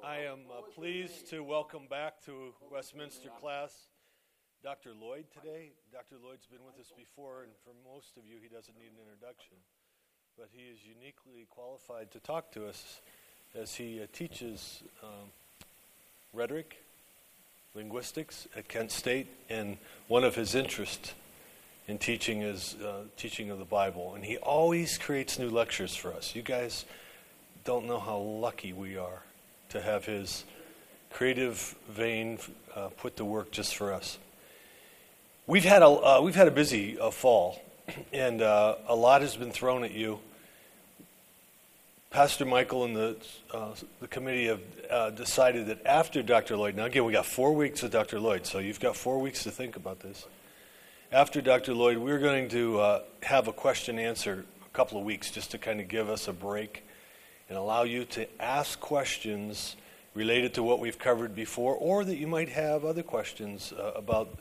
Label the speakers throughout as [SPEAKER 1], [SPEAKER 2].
[SPEAKER 1] I am uh, pleased to welcome back to Westminster class Dr. Lloyd today. Dr. Lloyd's been with us before, and for most of you, he doesn't need an introduction. But he is uniquely qualified to talk to us as he uh, teaches um, rhetoric, linguistics at Kent State, and one of his interests in teaching is uh, teaching of the Bible. And he always creates new lectures for us. You guys don't know how lucky we are to have his creative vein uh, put to work just for us. We've had a, uh, we've had a busy uh, fall, and uh, a lot has been thrown at you. Pastor Michael and the, uh, the committee have uh, decided that after Dr. Lloyd, now again, we got four weeks with Dr. Lloyd, so you've got four weeks to think about this. After Dr. Lloyd, we're going to have a question answer a couple of weeks just to kind of give us a break and allow you to ask questions related to what we've covered before, or that you might have other questions uh, about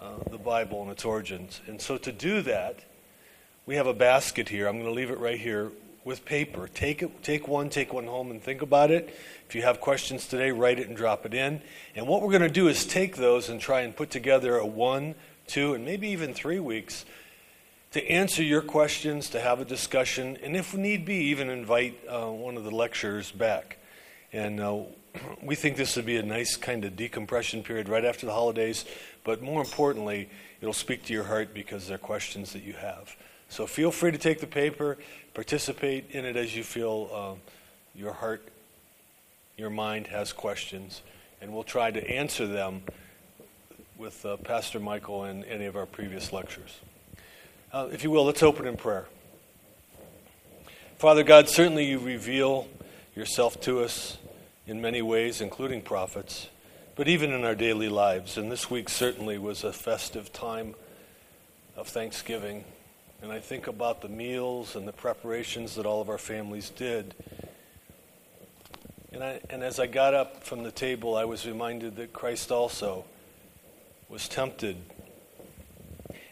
[SPEAKER 1] uh, the Bible and its origins. And so to do that, we have a basket here. I'm going to leave it right here with paper. Take it, take one, take one home, and think about it. If you have questions today, write it and drop it in. And what we're going to do is take those and try and put together a one, two, and maybe even three weeks to answer your questions, to have a discussion, and if need be, even invite uh, one of the lecturers back. And uh, we think this would be a nice kind of decompression period right after the holidays, but more importantly, it'll speak to your heart because they're questions that you have. So feel free to take the paper, participate in it as you feel um, your heart, your mind has questions, and we'll try to answer them with uh, Pastor Michael and any of our previous lectures. Uh, if you will, let's open in prayer. Father God, certainly you reveal yourself to us in many ways, including prophets, but even in our daily lives. And this week certainly was a festive time of Thanksgiving. And I think about the meals and the preparations that all of our families did. And, I, and as I got up from the table, I was reminded that Christ also was tempted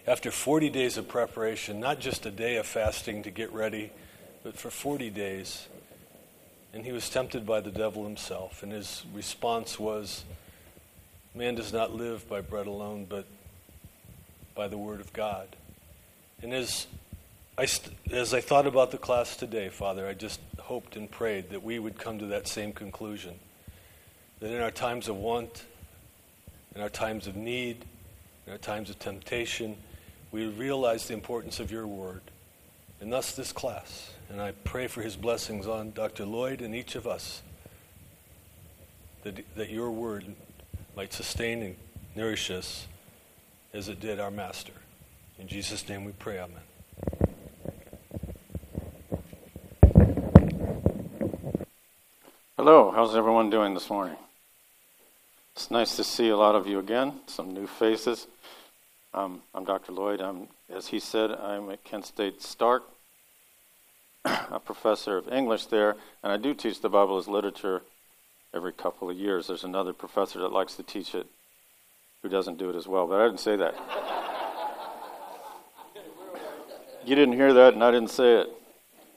[SPEAKER 1] after 40 days of preparation, not just a day of fasting to get ready, but for 40 days. And he was tempted by the devil himself. And his response was Man does not live by bread alone, but by the word of God. And as I, as I thought about the class today, Father, I just hoped and prayed that we would come to that same conclusion. That in our times of want, in our times of need, in our times of temptation, we realize the importance of your word, and thus this class. And I pray for his blessings on Dr. Lloyd and each of us, that, that your word might sustain and nourish us as it did our Master. In Jesus' name we pray, Amen.
[SPEAKER 2] Hello, how's everyone doing this morning? It's nice to see a lot of you again, some new faces. Um, I'm Dr. Lloyd. I'm, as he said, I'm at Kent State Stark, a professor of English there, and I do teach the Bible as literature every couple of years. There's another professor that likes to teach it who doesn't do it as well, but I didn't say that. you didn't hear that, and I didn't say it.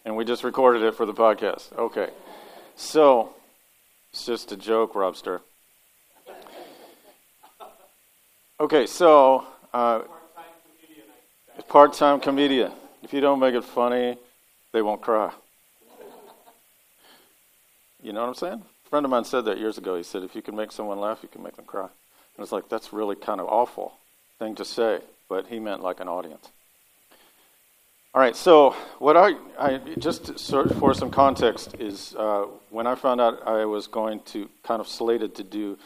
[SPEAKER 2] And we just recorded it for the podcast. Okay. So, it's just a joke, Robster. Okay, so uh, part-time comedian. If you don't make it funny, they won't cry. You know what I'm saying? A friend of mine said that years ago. He said, if you can make someone laugh, you can make them cry. And it's like, that's really kind of awful thing to say, but he meant like an audience. All right, so what I, I just for some context is uh, when I found out I was going to kind of slated to do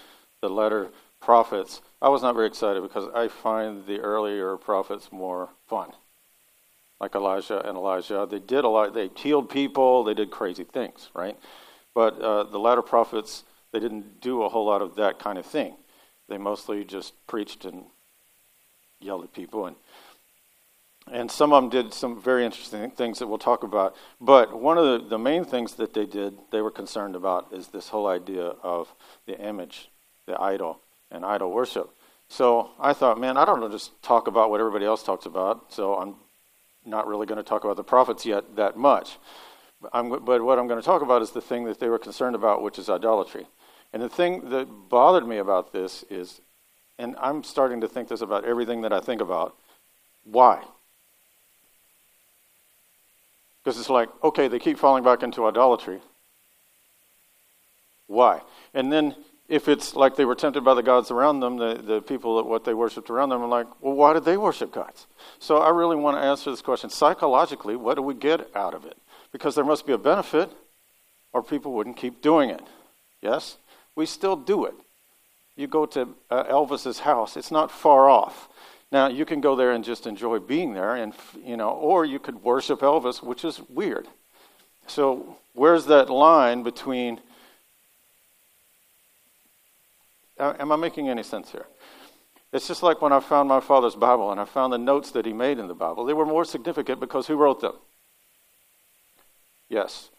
[SPEAKER 2] the latter prophets, I was not very excited because I find the earlier prophets more fun. Like Elijah and Elisha, they did a lot. They healed people. They did crazy things, right? But uh, the latter prophets, they didn't do a whole lot of that kind of thing. They mostly just preached and yelled at people, and and some of them did some very interesting things that we'll talk about. But one of the, the main things that they did, they were concerned about, is this whole idea of the image, the idol and idol worship. So I thought, man, I don't know, just talk about what everybody else talks about. So I'm not really going to talk about the prophets yet that much. I'm, but what I'm going to talk about is the thing that they were concerned about, which is idolatry. And the thing that bothered me about this is, and I'm starting to think this about everything that I think about, why? Because it's like, okay, they keep falling back into idolatry. Why? And then if it's like they were tempted by the gods around them, the, the people that what they worshipped around them are like, well, why did they worship gods? So I really want to answer this question. Psychologically, what do we get out of it? Because there must be a benefit, or people wouldn't keep doing it. Yes? We still do it. You go to uh, Elvis's house, it's not far off. Now, you can go there and just enjoy being there, and, you know, or you could worship Elvis, which is weird. So, where's that line between Am I making any sense here? It's just like when I found my father's Bible and I found the notes that he made in the Bible. They were more significant because who wrote them? Yes.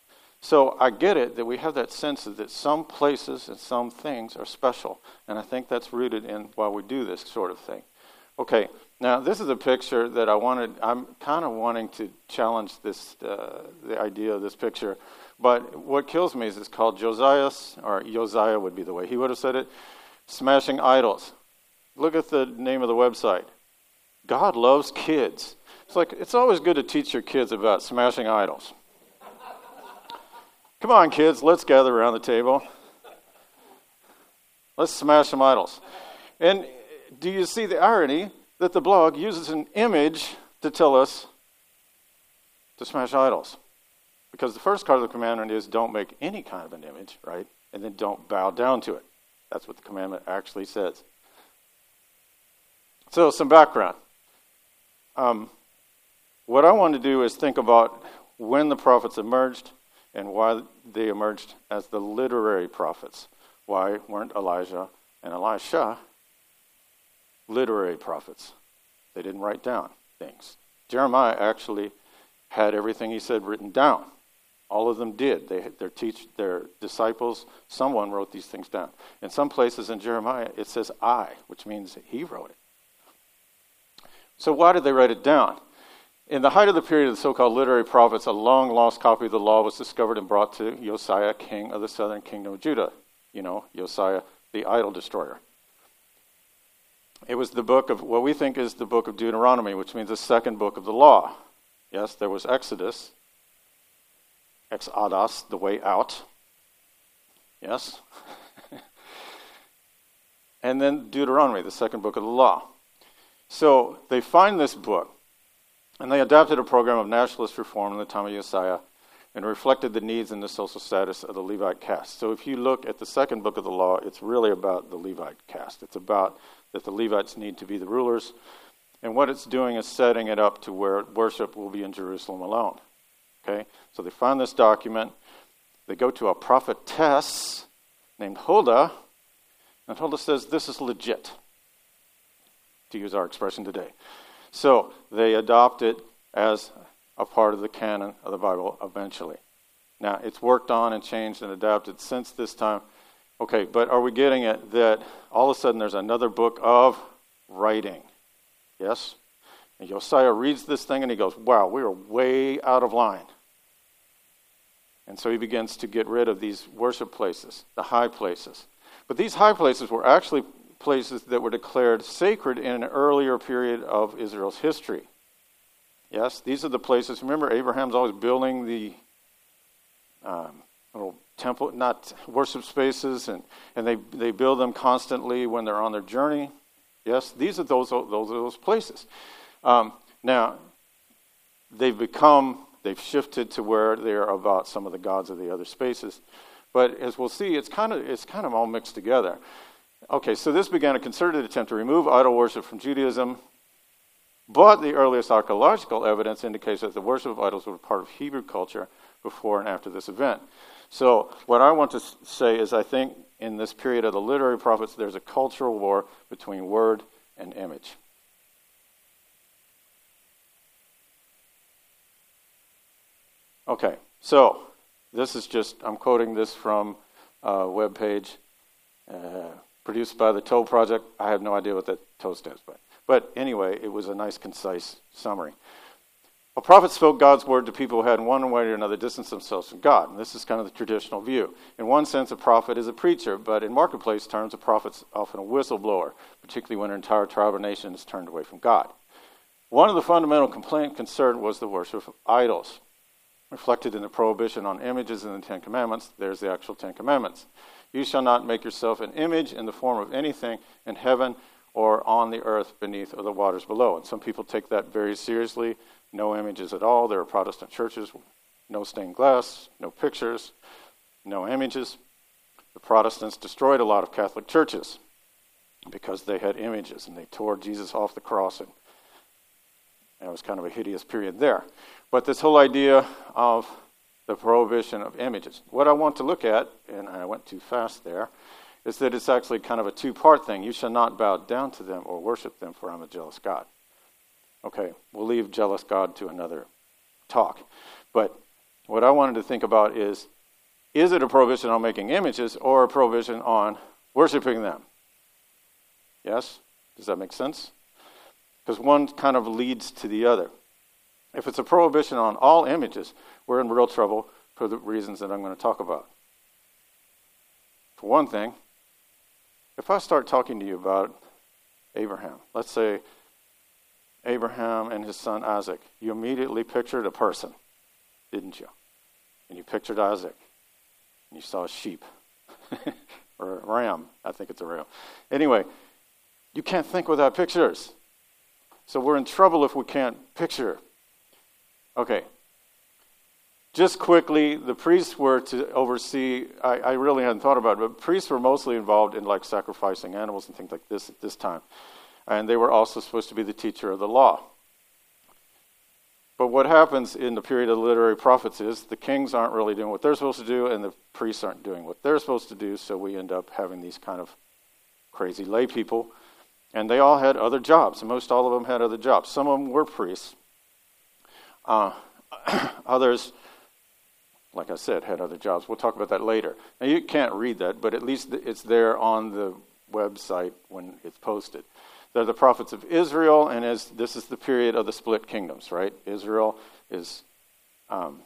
[SPEAKER 2] So I get it that we have that sense that some places and some things are special. And I think that's rooted in why we do this sort of thing. Okay, now this is a picture that I wanted, I'm kind of wanting to challenge this, uh, the idea of this picture. But what kills me is it's called Josiah's, or Josiah would be the way he would have said it. Smashing Idols. Look at the name of the website. God loves kids. It's like, it's always good to teach your kids about smashing idols. Come on, kids, let's gather around the table. Let's smash some idols. And do you see the irony that the blog uses an image to tell us to smash idols? Because the first part of the commandment is don't make any kind of an image, right? And then don't bow down to it. That's what the commandment actually says. So, some background. Um, what I want to do is think about when the prophets emerged and why they emerged as the literary prophets. Why weren't Elijah and Elisha literary prophets? They didn't write down things. Jeremiah actually had everything he said written down. All of them did. They, their, teach, their disciples, someone wrote these things down. In some places in Jeremiah, it says I, which means he wrote it. So, why did they write it down? In the height of the period of the so called literary prophets, a long lost copy of the law was discovered and brought to Josiah, king of the southern kingdom of Judah. You know, Josiah, the idol destroyer. It was the book of what we think is the book of Deuteronomy, which means the second book of the law. Yes, there was Exodus, Exodus, the way out. Yes? and then Deuteronomy, the second book of the law. So they find this book, and they adopted a program of nationalist reform in the time of Josiah and reflected the needs and the social status of the Levite caste. So if you look at the second book of the law, it's really about the Levite caste. It's about that the Levites need to be the rulers. And what it's doing is setting it up to where worship will be in Jerusalem alone. Okay? So they find this document. They go to a prophetess named Huldah, and Huldah says, This is legit, to use our expression today. So they adopt it as a part of the canon of the Bible eventually. Now, it's worked on and changed and adapted since this time. Okay, but are we getting it that all of a sudden there's another book of writing? Yes? And Josiah reads this thing and he goes, Wow, we are way out of line. And so he begins to get rid of these worship places, the high places. But these high places were actually places that were declared sacred in an earlier period of Israel's history. Yes, these are the places. Remember, Abraham's always building the um, little temple, not worship spaces, and, and they, they build them constantly when they're on their journey. Yes, these are those, those, are those places. Um, now, they've become They've shifted to where they're about some of the gods of the other spaces. But as we'll see, it's kind of, it's kind of all mixed together. Okay, so this began a concerted attempt to remove idol worship from Judaism, but the earliest archaeological evidence indicates that the worship of idols was part of Hebrew culture before and after this event. So, what I want to say is, I think in this period of the literary prophets, there's a cultural war between word and image. Okay, so this is just, I'm quoting this from a web page uh, produced by the TOW Project. I have no idea what that TOW stands for. But anyway, it was a nice, concise summary. A prophet spoke God's word to people who had in one way or another distanced themselves from God. And this is kind of the traditional view. In one sense, a prophet is a preacher, but in marketplace terms, a prophet's often a whistleblower, particularly when an entire tribe or nation is turned away from God. One of the fundamental complaint concerned was the worship of idols, reflected in the prohibition on images in the Ten Commandments. There's the actual Ten Commandments. You shall not make yourself an image in the form of anything in heaven or on the earth beneath or the waters below. And some people take that very seriously no images at all. There are Protestant churches, no stained glass, no pictures, no images. The Protestants destroyed a lot of Catholic churches because they had images and they tore Jesus off the cross. And it was kind of a hideous period there. But this whole idea of the prohibition of images. What I want to look at, and I went too fast there, is that it's actually kind of a two part thing. You shall not bow down to them or worship them, for I'm a jealous God. Okay, we'll leave jealous God to another talk. But what I wanted to think about is is it a prohibition on making images or a prohibition on worshiping them? Yes? Does that make sense? Because one kind of leads to the other. If it's a prohibition on all images, we're in real trouble for the reasons that I'm going to talk about. For one thing, if I start talking to you about Abraham, let's say Abraham and his son Isaac, you immediately pictured a person, didn't you? And you pictured Isaac, and you saw a sheep, or a ram. I think it's a ram. Anyway, you can't think without pictures. So we're in trouble if we can't picture. Okay. Just quickly, the priests were to oversee, I, I really hadn't thought about it, but priests were mostly involved in like sacrificing animals and things like this at this time and they were also supposed to be the teacher of the law. But what happens in the period of the literary prophets is the kings aren't really doing what they're supposed to do, and the priests aren't doing what they're supposed to do, so we end up having these kind of crazy lay people. And they all had other jobs, most all of them had other jobs. Some of them were priests. Uh, others, like I said, had other jobs. We'll talk about that later. Now, you can't read that, but at least it's there on the website when it's posted. They're the prophets of Israel, and as this is the period of the split kingdoms, right? Israel is um,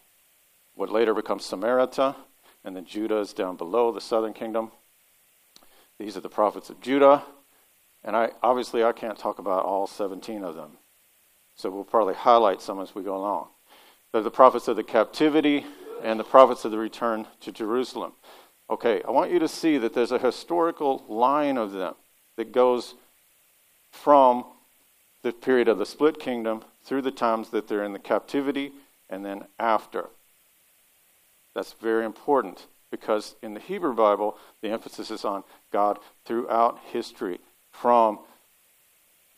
[SPEAKER 2] what later becomes Samaria, and then Judah is down below the southern kingdom. These are the prophets of Judah, and I obviously I can't talk about all 17 of them, so we'll probably highlight some as we go along. They're the prophets of the captivity and the prophets of the return to Jerusalem. Okay, I want you to see that there's a historical line of them that goes from the period of the split kingdom through the times that they're in the captivity and then after. That's very important because in the Hebrew Bible, the emphasis is on God throughout history, from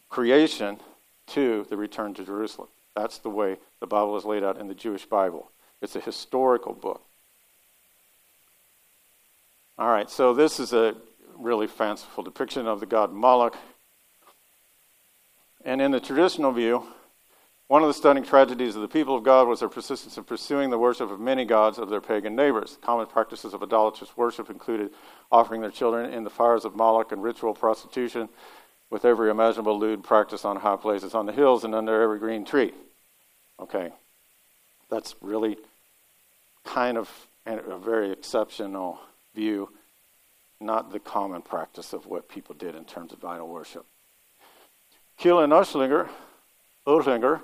[SPEAKER 2] creation to the return to Jerusalem. That's the way the Bible is laid out in the Jewish Bible. It's a historical book. All right, so this is a really fanciful depiction of the god Moloch and in the traditional view, one of the stunning tragedies of the people of God was their persistence in pursuing the worship of many gods of their pagan neighbors. Common practices of idolatrous worship included offering their children in the fires of Moloch and ritual prostitution with every imaginable lewd practice on high places on the hills and under every green tree. Okay, that's really kind of a very exceptional view, not the common practice of what people did in terms of idol worship. Keel and Uehlinger, Uehlinger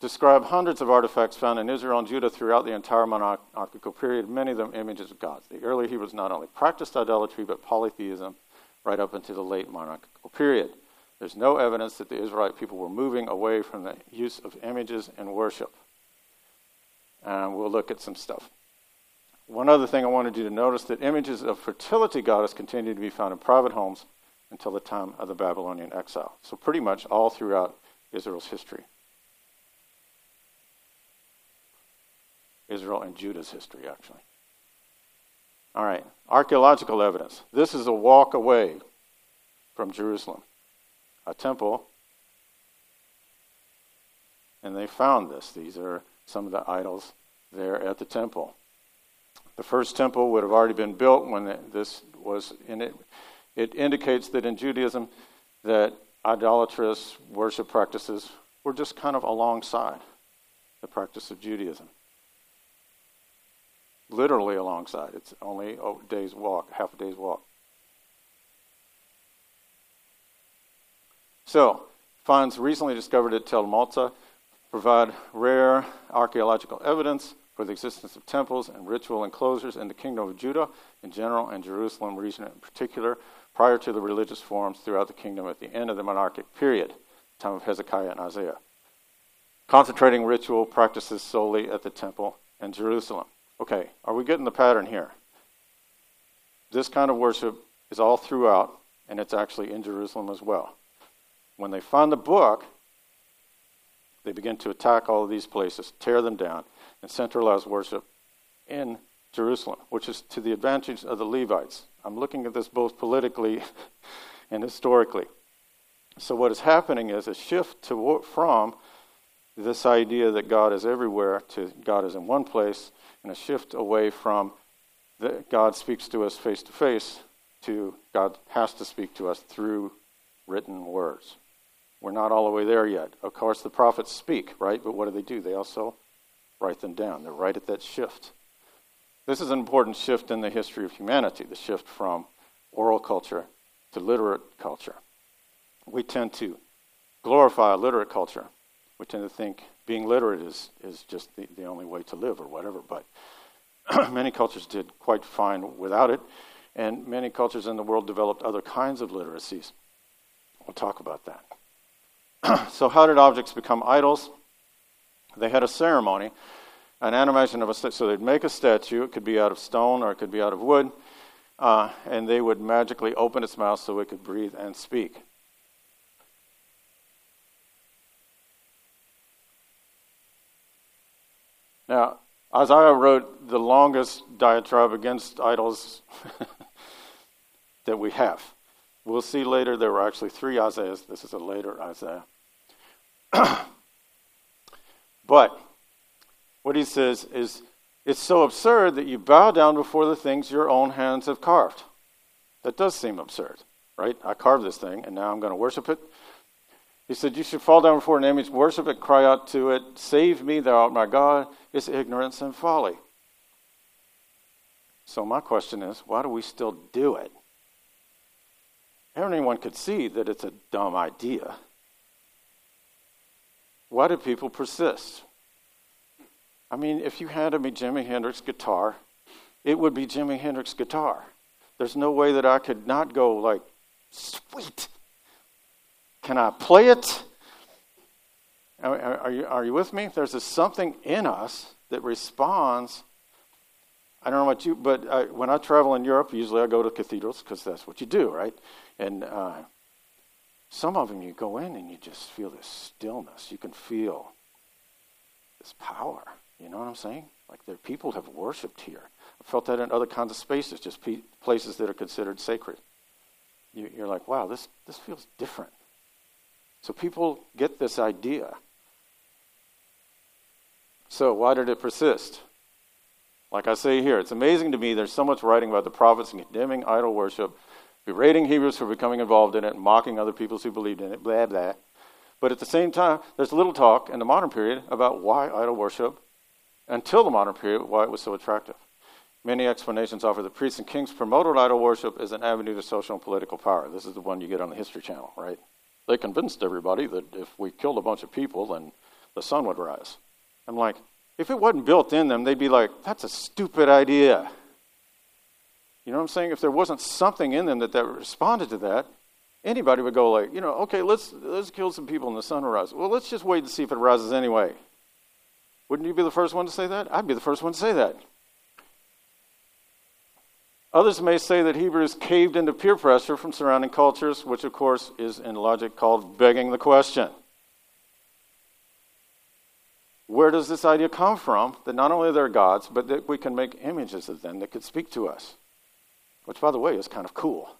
[SPEAKER 2] describe hundreds of artifacts found in Israel and Judah throughout the entire monarchical period, many of them images of gods. The early Hebrews not only practiced idolatry, but polytheism right up into the late monarchical period. There's no evidence that the Israelite people were moving away from the use of images in worship. And we'll look at some stuff. One other thing I wanted you to notice that images of fertility goddess continue to be found in private homes until the time of the Babylonian exile. So, pretty much all throughout Israel's history. Israel and Judah's history, actually. All right, archaeological evidence. This is a walk away from Jerusalem, a temple, and they found this. These are some of the idols there at the temple. The first temple would have already been built when this was in it it indicates that in Judaism, that idolatrous worship practices were just kind of alongside. the practice of Judaism. Literally alongside. It's only a day's walk, half a day's walk. So, finds recently discovered at Tel Motza provide rare archaeological evidence for the existence of temples and ritual enclosures in the kingdom of Judah in general and Jerusalem region in particular prior to the religious forms throughout the kingdom at the end of the monarchic period, time of Hezekiah and Isaiah. Concentrating ritual practices solely at the temple in Jerusalem. Okay, are we getting the pattern here? This kind of worship is all throughout, and it's actually in Jerusalem as well. When they find the book, they begin to attack all of these places, tear them down, and centralize worship in Jerusalem, which is to the advantage of the Levites. I'm looking at this both politically and historically. So, what is happening is a shift to, from this idea that God is everywhere to God is in one place, and a shift away from that God speaks to us face to face to God has to speak to us through written words. We're not all the way there yet. Of course, the prophets speak, right? But what do they do? They also write them down. They're right at that shift. This is an important shift in the history of humanity the shift from oral culture to literate culture. We tend to glorify literate culture. We tend to think being literate is, is just the, the only way to live or whatever, but many cultures did quite fine without it, and many cultures in the world developed other kinds of literacies. We'll talk about that. so, how did objects become idols? They had a ceremony, an animation of a statue. So, they'd make a statue. It could be out of stone or it could be out of wood. Uh, and they would magically open its mouth so it could breathe and speak. Now, Isaiah wrote the longest diatribe against idols that we have. We'll see later there were actually three Isaiahs. This is a later Isaiah. but what he says is it's so absurd that you bow down before the things your own hands have carved. That does seem absurd, right? I carved this thing and now I'm going to worship it. He said, You should fall down before an image, worship it, cry out to it, Save me, thou art my God. It's ignorance and folly. So, my question is, why do we still do it? Anyone could see that it's a dumb idea. Why do people persist? I mean, if you handed me Jimi Hendrix guitar, it would be Jimi Hendrix guitar. There's no way that I could not go like, sweet. Can I play it? Are, are you, are you with me? There's a something in us that responds. I don't know about you, but I, when I travel in Europe, usually I go to cathedrals because that's what you do, right? And uh, some of them you go in and you just feel this stillness. You can feel this power. You know what I'm saying? Like there, people have worshipped here. I felt that in other kinds of spaces, just places that are considered sacred. You, you're like, wow, this, this feels different. So people get this idea. So why did it persist? Like I say here, it's amazing to me there's so much writing about the prophets condemning idol worship berating Hebrews for becoming involved in it, mocking other peoples who believed in it, blah, blah. But at the same time, there's little talk in the modern period about why idol worship, until the modern period, why it was so attractive. Many explanations offer that priests and kings promoted idol worship as an avenue to social and political power. This is the one you get on the History Channel, right? They convinced everybody that if we killed a bunch of people, then the sun would rise. I'm like, if it wasn't built in them, they'd be like, that's a stupid idea. You know what I'm saying? If there wasn't something in them that, that responded to that, anybody would go like, you know, okay, let's let's kill some people and the sun will rise. Well, let's just wait and see if it rises anyway. Wouldn't you be the first one to say that? I'd be the first one to say that. Others may say that Hebrews caved into peer pressure from surrounding cultures, which of course is in logic called begging the question. Where does this idea come from that not only they're gods, but that we can make images of them that could speak to us? Which, by the way, is kind of cool,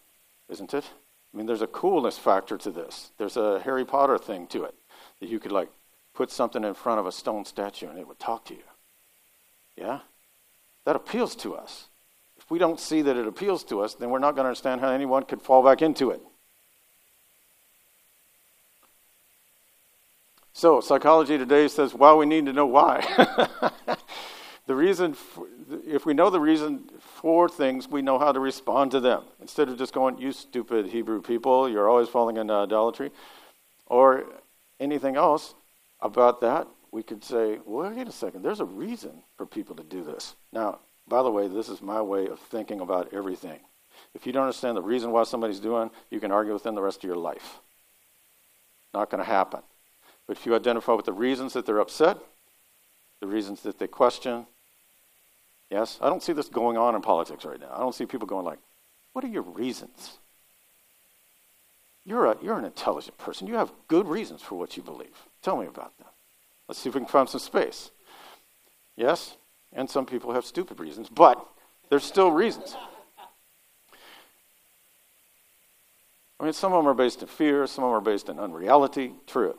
[SPEAKER 2] isn't it? I mean, there's a coolness factor to this. There's a Harry Potter thing to it that you could, like, put something in front of a stone statue and it would talk to you. Yeah? That appeals to us. If we don't see that it appeals to us, then we're not going to understand how anyone could fall back into it. So, psychology today says, well, we need to know why. the reason, for, if we know the reason for things, we know how to respond to them. Instead of just going, you stupid Hebrew people, you're always falling into idolatry, or anything else about that, we could say, well, wait a second, there's a reason for people to do this. Now, by the way, this is my way of thinking about everything. If you don't understand the reason why somebody's doing, you can argue with them the rest of your life. Not going to happen. But if you identify with the reasons that they're upset, the reasons that they question, yes, I don't see this going on in politics right now. I don't see people going like, what are your reasons? You're, a, you're an intelligent person. You have good reasons for what you believe. Tell me about them. Let's see if we can find some space. Yes, and some people have stupid reasons, but there's still reasons. I mean, some of them are based in fear, some of them are based in unreality. True.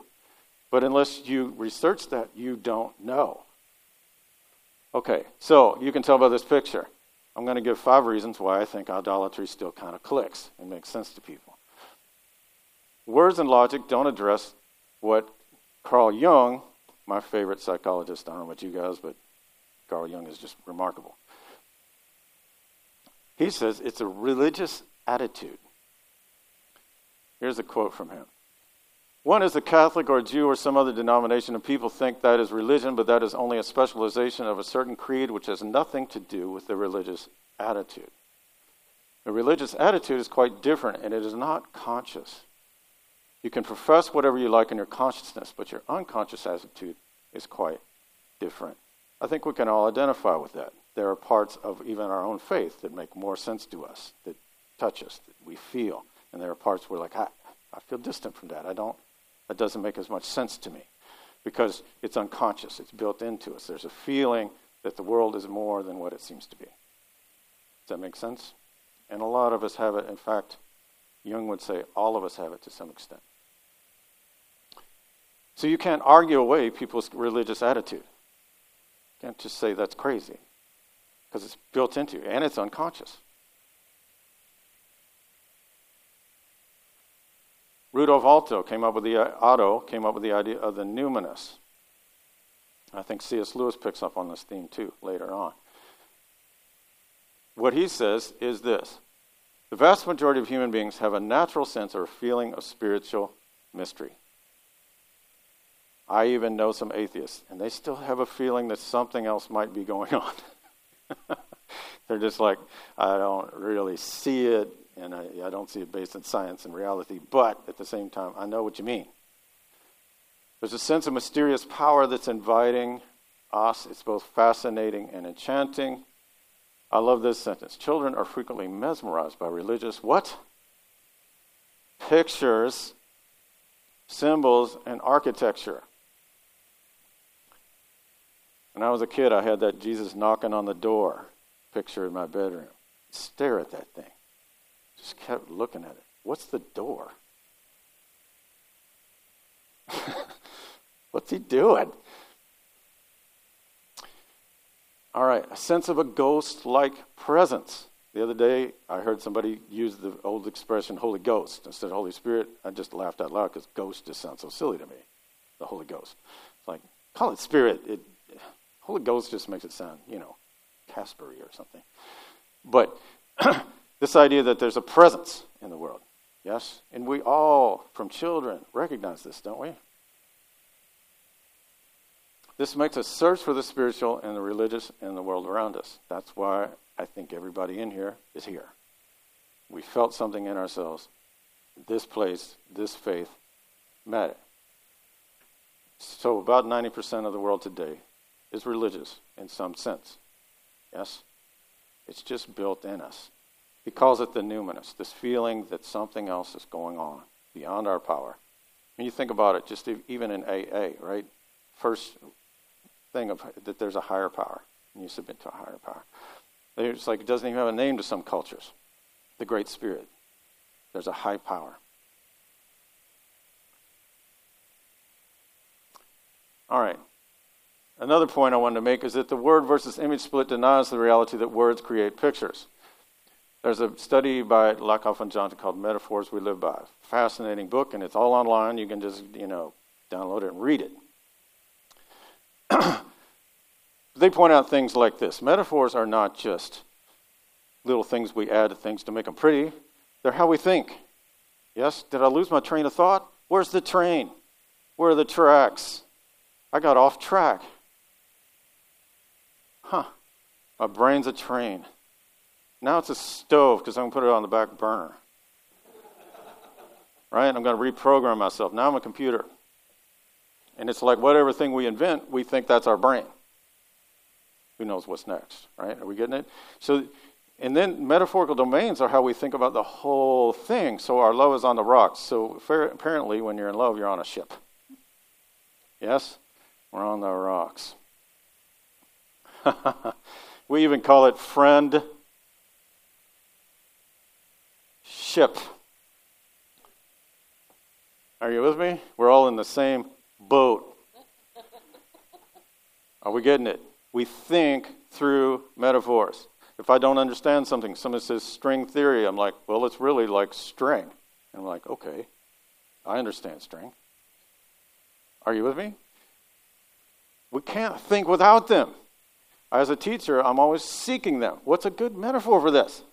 [SPEAKER 2] But unless you research that, you don't know. Okay, so you can tell by this picture. I'm going to give five reasons why I think idolatry still kind of clicks and makes sense to people. Words and logic don't address what Carl Jung, my favorite psychologist, I don't know about you guys, but Carl Jung is just remarkable. He says it's a religious attitude. Here's a quote from him one is a Catholic or a Jew or some other denomination, and people think that is religion, but that is only a specialization of a certain creed which has nothing to do with the religious attitude. The religious attitude is quite different, and it is not conscious. You can profess whatever you like in your consciousness, but your unconscious attitude is quite different. I think we can all identify with that. There are parts of even our own faith that make more sense to us, that touch us, that we feel. And there are parts where, like, I, I feel distant from that. I don't that doesn't make as much sense to me because it's unconscious, it's built into us. There's a feeling that the world is more than what it seems to be. Does that make sense? And a lot of us have it. In fact, Jung would say all of us have it to some extent. So you can't argue away people's religious attitude. Can't just say that's crazy because it's built into you and it's unconscious. Rudolf Otto came up with the uh, Otto came up with the idea of the numinous. I think C.S. Lewis picks up on this theme too later on. What he says is this: the vast majority of human beings have a natural sense or feeling of spiritual mystery. I even know some atheists, and they still have a feeling that something else might be going on. They're just like, I don't really see it and I, I don't see it based on science and reality, but at the same time, I know what you mean. There's a sense of mysterious power that's inviting us. It's both fascinating and enchanting. I love this sentence. Children are frequently mesmerized by religious what? Pictures, symbols, and architecture. When I was a kid, I had that Jesus knocking on the door picture in my bedroom. Stare at that thing. Just kept looking at it. What's the door? What's he doing? All right, a sense of a ghost like presence. The other day, I heard somebody use the old expression Holy Ghost instead of Holy Spirit. I just laughed out loud because ghost just sounds so silly to me. The Holy Ghost. It's like, call it Spirit. It, Holy Ghost just makes it sound, you know, Caspery or something. But This idea that there's a presence in the world. Yes? And we all, from children, recognize this, don't we? This makes us search for the spiritual and the religious in the world around us. That's why I think everybody in here is here. We felt something in ourselves. This place, this faith, it. So, about 90% of the world today is religious in some sense. Yes? It's just built in us. He calls it the numinous, this feeling that something else is going on beyond our power. When you think about it, just even in AA, right? First thing of that there's a higher power, and you submit to a higher power. It's like it doesn't even have a name to some cultures. The Great Spirit. There's a high power. All right. Another point I wanted to make is that the word versus image split denies the reality that words create pictures. There's a study by Lakoff and Johnson called Metaphors We Live By. Fascinating book, and it's all online. You can just, you know, download it and read it. they point out things like this metaphors are not just little things we add to things to make them pretty, they're how we think. Yes? Did I lose my train of thought? Where's the train? Where are the tracks? I got off track. Huh. My brain's a train. Now it's a stove because I'm going to put it on the back burner. right? I'm going to reprogram myself. Now I'm a computer. And it's like whatever thing we invent, we think that's our brain. Who knows what's next, right? Are we getting it? So, and then metaphorical domains are how we think about the whole thing. So our love is on the rocks. So apparently, when you're in love, you're on a ship. Yes? We're on the rocks. we even call it friend ship. Are you with me? We're all in the same boat. Are we getting it? We think through metaphors. If I don't understand something, someone says string theory, I'm like, well, it's really like string. And I'm like, okay, I understand string. Are you with me? We can't think without them. As a teacher, I'm always seeking them. What's a good metaphor for this?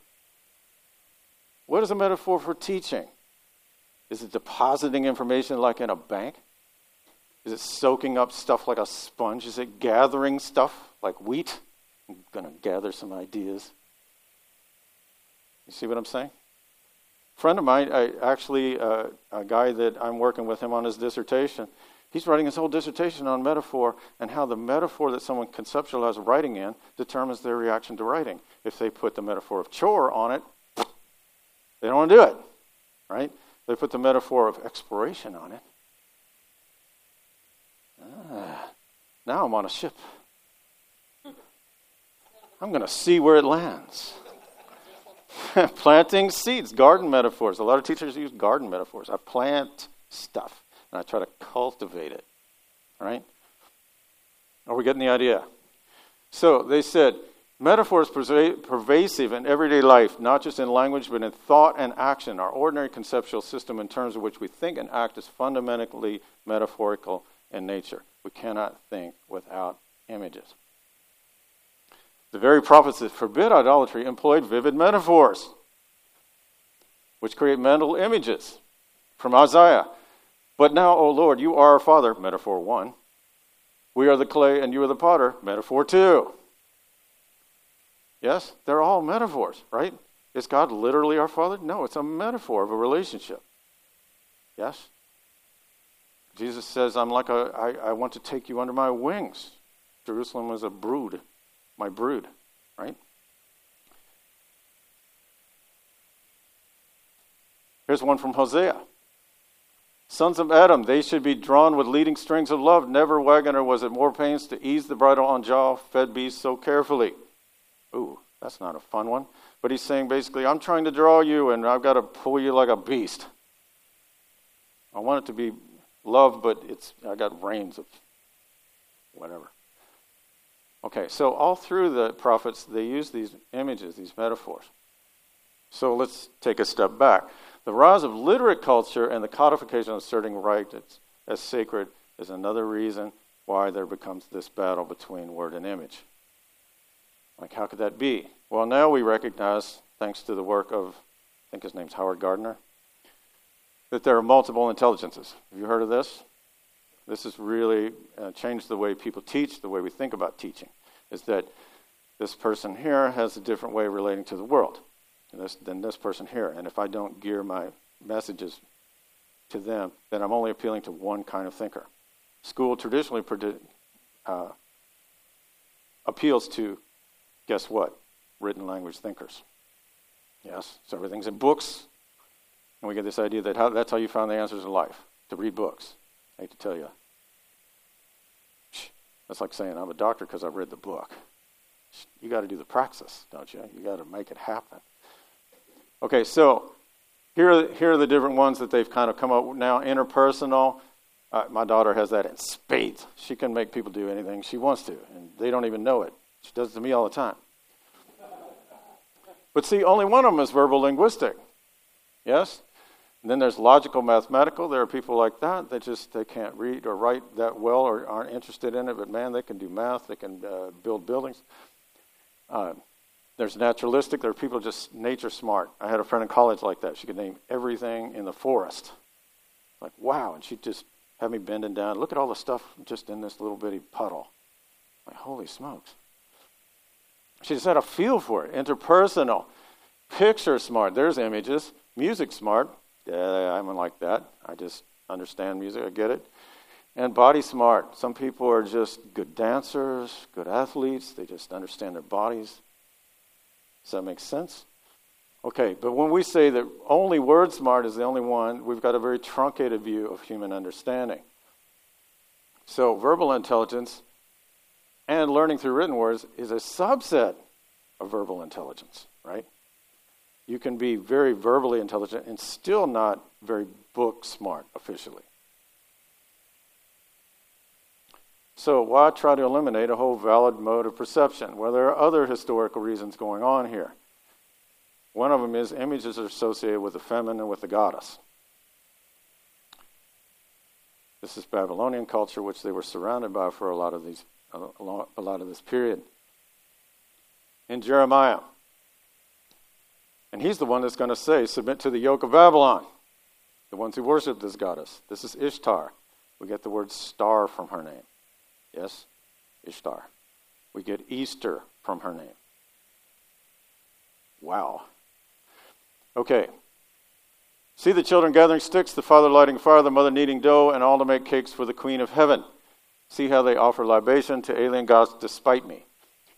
[SPEAKER 2] What is a metaphor for teaching? Is it depositing information like in a bank? Is it soaking up stuff like a sponge? Is it gathering stuff like wheat? I'm going to gather some ideas. You see what I'm saying? A friend of mine, I, actually, uh, a guy that I'm working with him on his dissertation, he's writing his whole dissertation on metaphor and how the metaphor that someone conceptualizes writing in determines their reaction to writing. If they put the metaphor of chore on it, they don't want to do it, right? They put the metaphor of exploration on it. Ah, now I'm on a ship. I'm going to see where it lands. Planting seeds, garden metaphors. A lot of teachers use garden metaphors. I plant stuff and I try to cultivate it. Right? Are we getting the idea? So they said, Metaphor is pervasive in everyday life, not just in language, but in thought and action. Our ordinary conceptual system, in terms of which we think and act, is fundamentally metaphorical in nature. We cannot think without images. The very prophets that forbid idolatry employed vivid metaphors, which create mental images from Isaiah. But now, O Lord, you are our Father, metaphor one. We are the clay and you are the potter, metaphor two. Yes, they're all metaphors, right? Is God literally our Father? No, it's a metaphor of a relationship. Yes? Jesus says, I'm like a, I, I want to take you under my wings. Jerusalem was a brood, my brood, right? Here's one from Hosea. Sons of Adam, they should be drawn with leading strings of love. Never wagoner was at more pains to ease the bridle on jaw, fed beast so carefully. Ooh, that's not a fun one. But he's saying basically, I'm trying to draw you and I've got to pull you like a beast. I want it to be love, but it's I got reins of whatever. Okay, so all through the prophets, they use these images, these metaphors. So let's take a step back. The rise of literate culture and the codification of asserting right as sacred is another reason why there becomes this battle between word and image. Like, how could that be? Well, now we recognize, thanks to the work of, I think his name's Howard Gardner, that there are multiple intelligences. Have you heard of this? This has really uh, changed the way people teach, the way we think about teaching. Is that this person here has a different way of relating to the world this, than this person here. And if I don't gear my messages to them, then I'm only appealing to one kind of thinker. School traditionally uh, appeals to guess what? Written language thinkers. Yes, so everything's in books, and we get this idea that how, that's how you found the answers in life to read books. I hate to tell you. That's like saying I'm a doctor because I read the book. You got to do the praxis, don't you? You got to make it happen. Okay, so here are, here are the different ones that they've kind of come up with now. Interpersonal. Uh, my daughter has that in spades. She can make people do anything she wants to, and they don't even know it. She does it to me all the time. But see, only one of them is verbal linguistic. Yes? And then there's logical mathematical. There are people like that that just they can't read or write that well or aren't interested in it, but man, they can do math. They can uh, build buildings. Uh, there's naturalistic. There are people just nature smart. I had a friend in college like that. She could name everything in the forest. Like wow, and she'd just have me bending down. Look at all the stuff just in this little bitty puddle. Like holy smokes. She just had a feel for it. Interpersonal, picture smart. There's images. Music smart. Yeah, I'm like that. I just understand music. I get it. And body smart. Some people are just good dancers, good athletes. They just understand their bodies. Does that make sense? Okay, but when we say that only word smart is the only one, we've got a very truncated view of human understanding. So, verbal intelligence and learning through written words is a subset of verbal intelligence, right? You can be very verbally intelligent and still not very book smart officially. So, why try to eliminate a whole valid mode of perception? Well, there are other historical reasons going on here. One of them is images are associated with the feminine with the goddess. This is Babylonian culture, which they were surrounded by for a lot of these, a lot of this period. In Jeremiah, and he's the one that's going to say, Submit to the yoke of Babylon, the ones who worship this goddess. This is Ishtar. We get the word star from her name. Yes? Ishtar. We get Easter from her name. Wow. Okay. See the children gathering sticks, the father lighting fire, the mother kneading dough, and all to make cakes for the queen of heaven. See how they offer libation to alien gods despite me.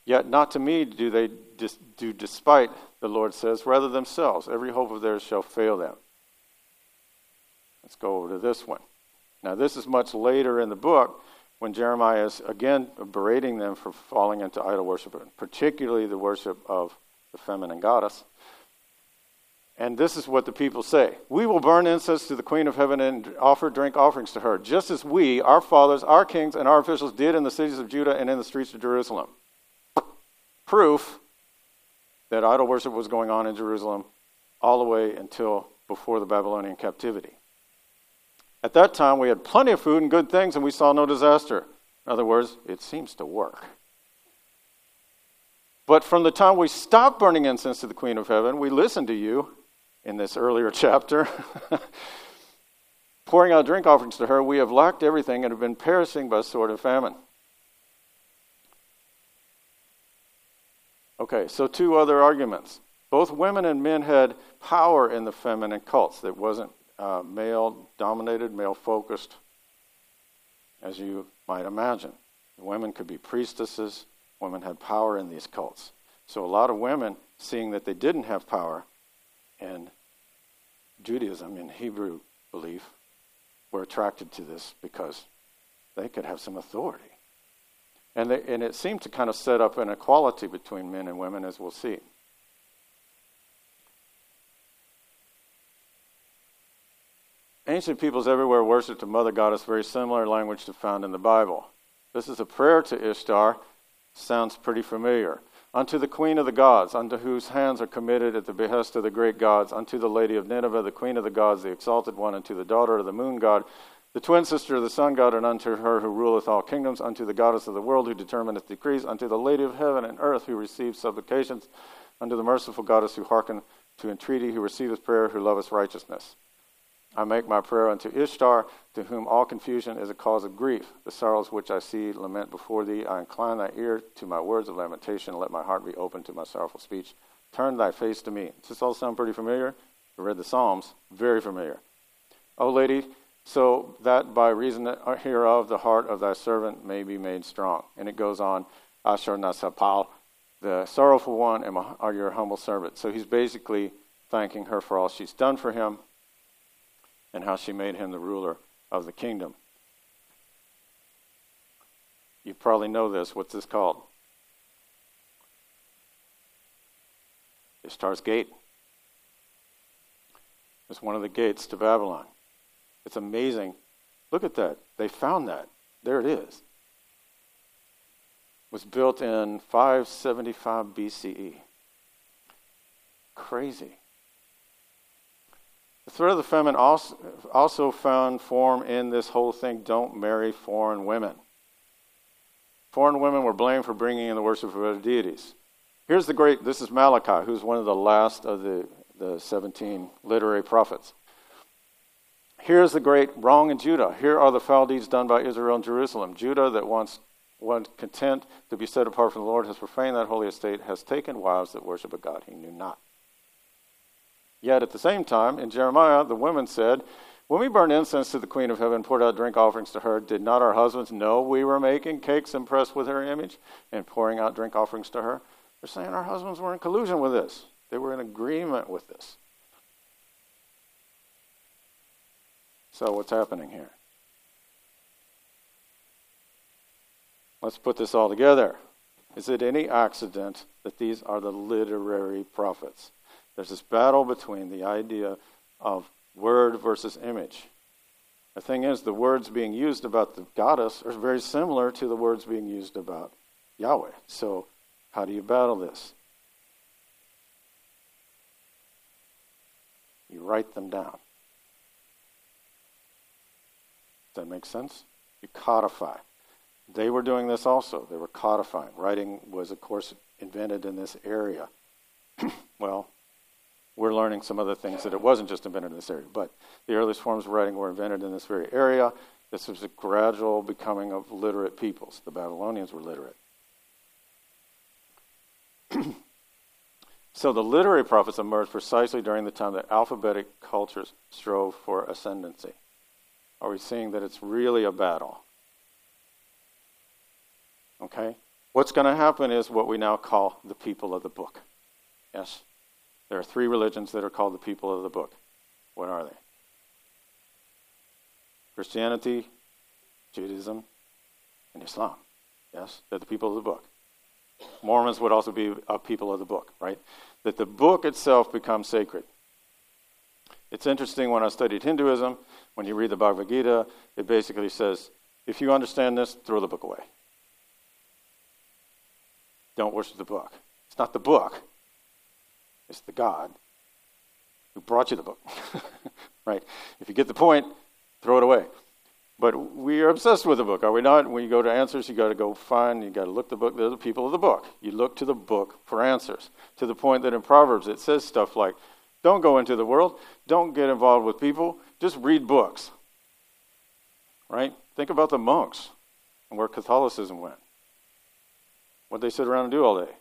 [SPEAKER 2] Yet not to me do they dis- do despite the Lord says, rather themselves. Every hope of theirs shall fail them. Let's go over to this one. Now, this is much later in the book when Jeremiah is again berating them for falling into idol worship, particularly the worship of the feminine goddess. And this is what the people say We will burn incense to the Queen of Heaven and offer drink offerings to her, just as we, our fathers, our kings, and our officials did in the cities of Judah and in the streets of Jerusalem. Proof that idol worship was going on in Jerusalem all the way until before the Babylonian captivity. At that time, we had plenty of food and good things, and we saw no disaster. In other words, it seems to work. But from the time we stopped burning incense to the Queen of Heaven, we listened to you in this earlier chapter. Pouring out drink offerings to her, we have lacked everything and have been perishing by sword and famine. Okay, so two other arguments. Both women and men had power in the feminine cults that wasn't uh, male dominated, male focused, as you might imagine. Women could be priestesses, women had power in these cults. So a lot of women, seeing that they didn't have power in Judaism, in Hebrew belief, were attracted to this because they could have some authority. And, they, and it seemed to kind of set up an equality between men and women, as we'll see. Ancient peoples everywhere worshipped a mother goddess, very similar language to found in the Bible. This is a prayer to Ishtar. Sounds pretty familiar. Unto the queen of the gods, unto whose hands are committed at the behest of the great gods, unto the lady of Nineveh, the queen of the gods, the exalted one, unto the daughter of the moon god, the twin sister of the sun god, and unto her who ruleth all kingdoms, unto the goddess of the world who determineth decrees, unto the lady of heaven and earth who receives supplications, unto the merciful goddess who hearken to entreaty, who receiveth prayer, who loveth righteousness. I make my prayer unto Ishtar, to whom all confusion is a cause of grief. The sorrows which I see lament before thee. I incline thy ear to my words of lamentation, let my heart be open to my sorrowful speech. Turn thy face to me. Does this all sound pretty familiar? I read the Psalms, very familiar. O lady, so that by reason hereof the heart of thy servant may be made strong. And it goes on, Ashurnasirpal, the sorrowful one, and your humble servant. So he's basically thanking her for all she's done for him and how she made him the ruler of the kingdom. You probably know this. What's this called? Ishtar's Gate. It's one of the gates to Babylon. It's amazing. Look at that. They found that. There it is. It was built in 575 BCE. Crazy. The threat of the famine also, also found form in this whole thing don't marry foreign women. Foreign women were blamed for bringing in the worship of other deities. Here's the great, this is Malachi, who's one of the last of the, the 17 literary prophets. Here's the great wrong in Judah. Here are the foul deeds done by Israel in Jerusalem. Judah, that once was content to be set apart from the Lord, has profaned that holy estate, has taken wives that worship a God he knew not. Yet at the same time, in Jeremiah, the women said, When we burned incense to the Queen of Heaven, poured out drink offerings to her, did not our husbands know we were making cakes impressed with her image and pouring out drink offerings to her? They're saying our husbands were in collusion with this, they were in agreement with this. So, what's happening here? Let's put this all together. Is it any accident that these are the literary prophets? There's this battle between the idea of word versus image. The thing is, the words being used about the goddess are very similar to the words being used about Yahweh. So, how do you battle this? You write them down. Does that make sense? You codify. They were doing this also. They were codifying. Writing was, of course, invented in this area. well, we're learning some other things that it wasn't just invented in this area. But the earliest forms of writing were invented in this very area. This was a gradual becoming of literate peoples. The Babylonians were literate. so the literary prophets emerged precisely during the time that alphabetic cultures strove for ascendancy. Are we seeing that it's really a battle? Okay? What's going to happen is what we now call the people of the book. Yes? There are three religions that are called the people of the book. What are they? Christianity, Judaism, and Islam. Yes? They're the people of the book. Mormons would also be a people of the book, right? That the book itself becomes sacred. It's interesting when I studied Hinduism, when you read the Bhagavad Gita, it basically says, if you understand this, throw the book away. Don't worship the book. It's not the book, it's the God who brought you the book. right? If you get the point, throw it away. But we are obsessed with the book, are we not? When you go to answers, you got to go find, you got to look the book. They're the people of the book. You look to the book for answers. To the point that in Proverbs it says stuff like, "Don't go into the world. Don't get involved with people. Just read books." Right? Think about the monks and where Catholicism went. What they sit around and do all day.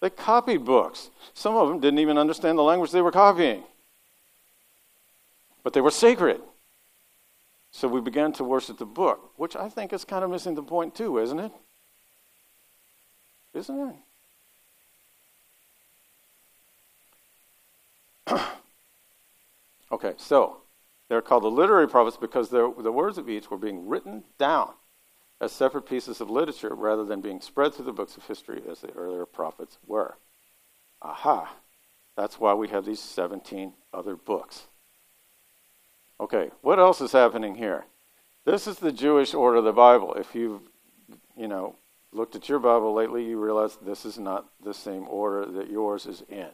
[SPEAKER 2] They copied books. Some of them didn't even understand the language they were copying. But they were sacred. So we began to worship the book, which I think is kind of missing the point too, isn't it? Isn't it? okay, so they're called the literary prophets because the words of each were being written down as separate pieces of literature rather than being spread through the books of history as the earlier prophets were. Aha! That's why we have these 17 other books. Okay, what else is happening here? This is the Jewish order of the Bible. If you've, you know, looked at your Bible lately, you realize this is not the same order that yours is in.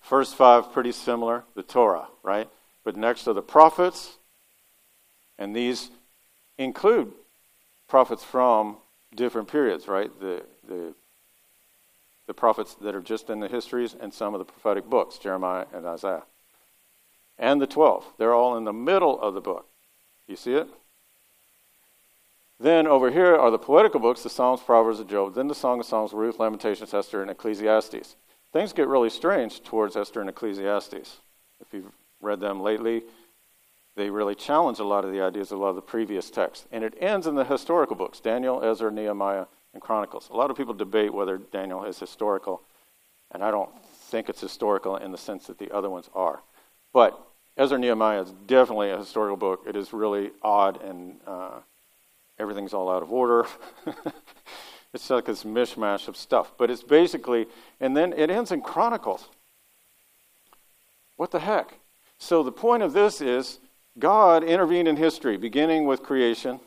[SPEAKER 2] First five, pretty similar, the Torah, right? But next are the prophets, and these include prophets from different periods, right? The, the, the prophets that are just in the histories and some of the prophetic books, Jeremiah and Isaiah and the 12. They're all in the middle of the book. You see it? Then over here are the poetical books, the Psalms, Proverbs, and Job. Then the Song of Songs, Ruth, Lamentations, Esther, and Ecclesiastes. Things get really strange towards Esther and Ecclesiastes. If you've read them lately, they really challenge a lot of the ideas of a lot of the previous texts. And it ends in the historical books Daniel, Ezra, Nehemiah, and Chronicles. A lot of people debate whether Daniel is historical, and I don't think it's historical in the sense that the other ones are. But Ezra Nehemiah is definitely a historical book. It is really odd and uh, everything's all out of order. it's like this mishmash of stuff. But it's basically, and then it ends in Chronicles. What the heck? So the point of this is God intervened in history, beginning with creation,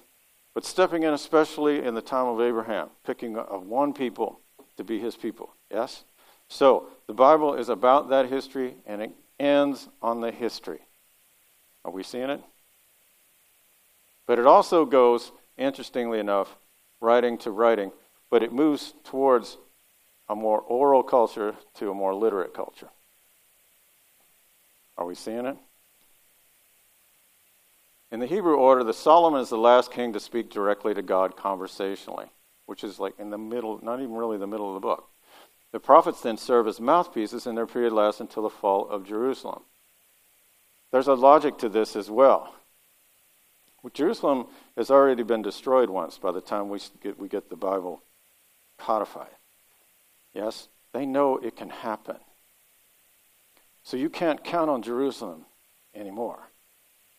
[SPEAKER 2] but stepping in especially in the time of Abraham, picking of one people to be his people. Yes? So the Bible is about that history, and it ends on the history. Are we seeing it? But it also goes, interestingly enough, writing to writing, but it moves towards a more oral culture to a more literate culture. Are we seeing it? In the Hebrew order, the Solomon is the last king to speak directly to God conversationally, which is like in the middle, not even really the middle of the book. The prophets then serve as mouthpieces, and their period lasts until the fall of Jerusalem. There's a logic to this as well. Jerusalem has already been destroyed once by the time we get, we get the Bible codified. Yes? They know it can happen. So you can't count on Jerusalem anymore.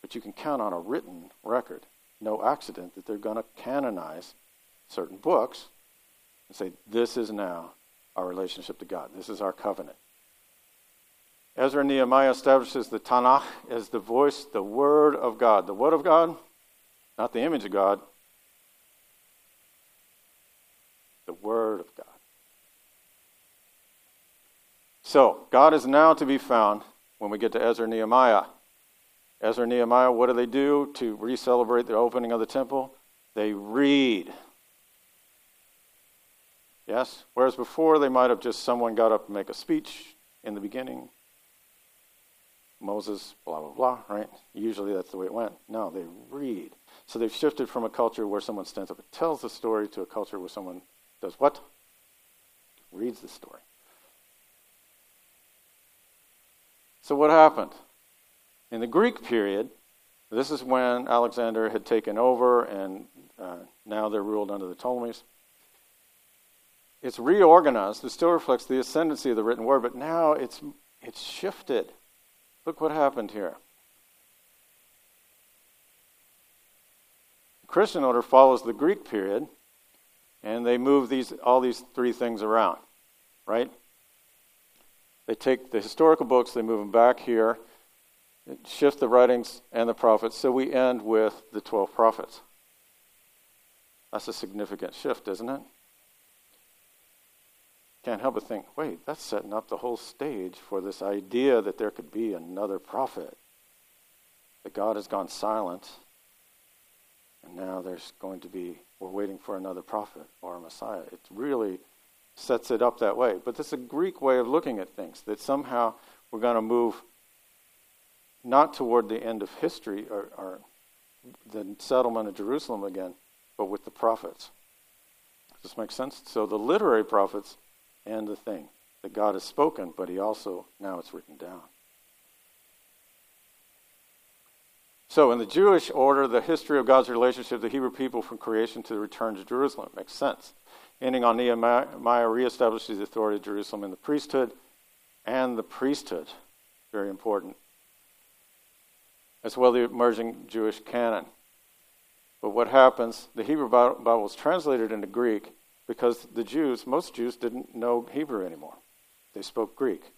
[SPEAKER 2] But you can count on a written record. No accident that they're going to canonize certain books and say, this is now our relationship to God. This is our covenant. Ezra and Nehemiah establishes the Tanakh as the voice, the Word of God. The Word of God, not the image of God, the Word of God. So, God is now to be found when we get to Ezra and Nehemiah. Ezra Nehemiah, what do they do to re celebrate the opening of the temple? They read. Yes? Whereas before they might have just someone got up and make a speech in the beginning. Moses, blah, blah, blah, right? Usually that's the way it went. No, they read. So they've shifted from a culture where someone stands up and tells the story to a culture where someone does what? Reads the story. So what happened? In the Greek period, this is when Alexander had taken over and uh, now they're ruled under the Ptolemies. It's reorganized. It still reflects the ascendancy of the written word, but now it's, it's shifted. Look what happened here. The Christian order follows the Greek period, and they move these, all these three things around, right? They take the historical books, they move them back here, shift the writings and the prophets, so we end with the 12 prophets. That's a significant shift, isn't it? Can't help but think, wait, that's setting up the whole stage for this idea that there could be another prophet. That God has gone silent, and now there's going to be, we're waiting for another prophet or a Messiah. It really sets it up that way. But that's a Greek way of looking at things, that somehow we're going to move not toward the end of history or, or the settlement of Jerusalem again, but with the prophets. Does this make sense? So the literary prophets and the thing that God has spoken, but he also, now it's written down. So, in the Jewish order, the history of God's relationship to the Hebrew people from creation to the return to Jerusalem makes sense. Ending on Nehemiah reestablishes the authority of Jerusalem in the priesthood and the priesthood. Very important. As well, the emerging Jewish canon. But what happens, the Hebrew Bible is translated into Greek because the Jews, most Jews, didn't know Hebrew anymore. They spoke Greek.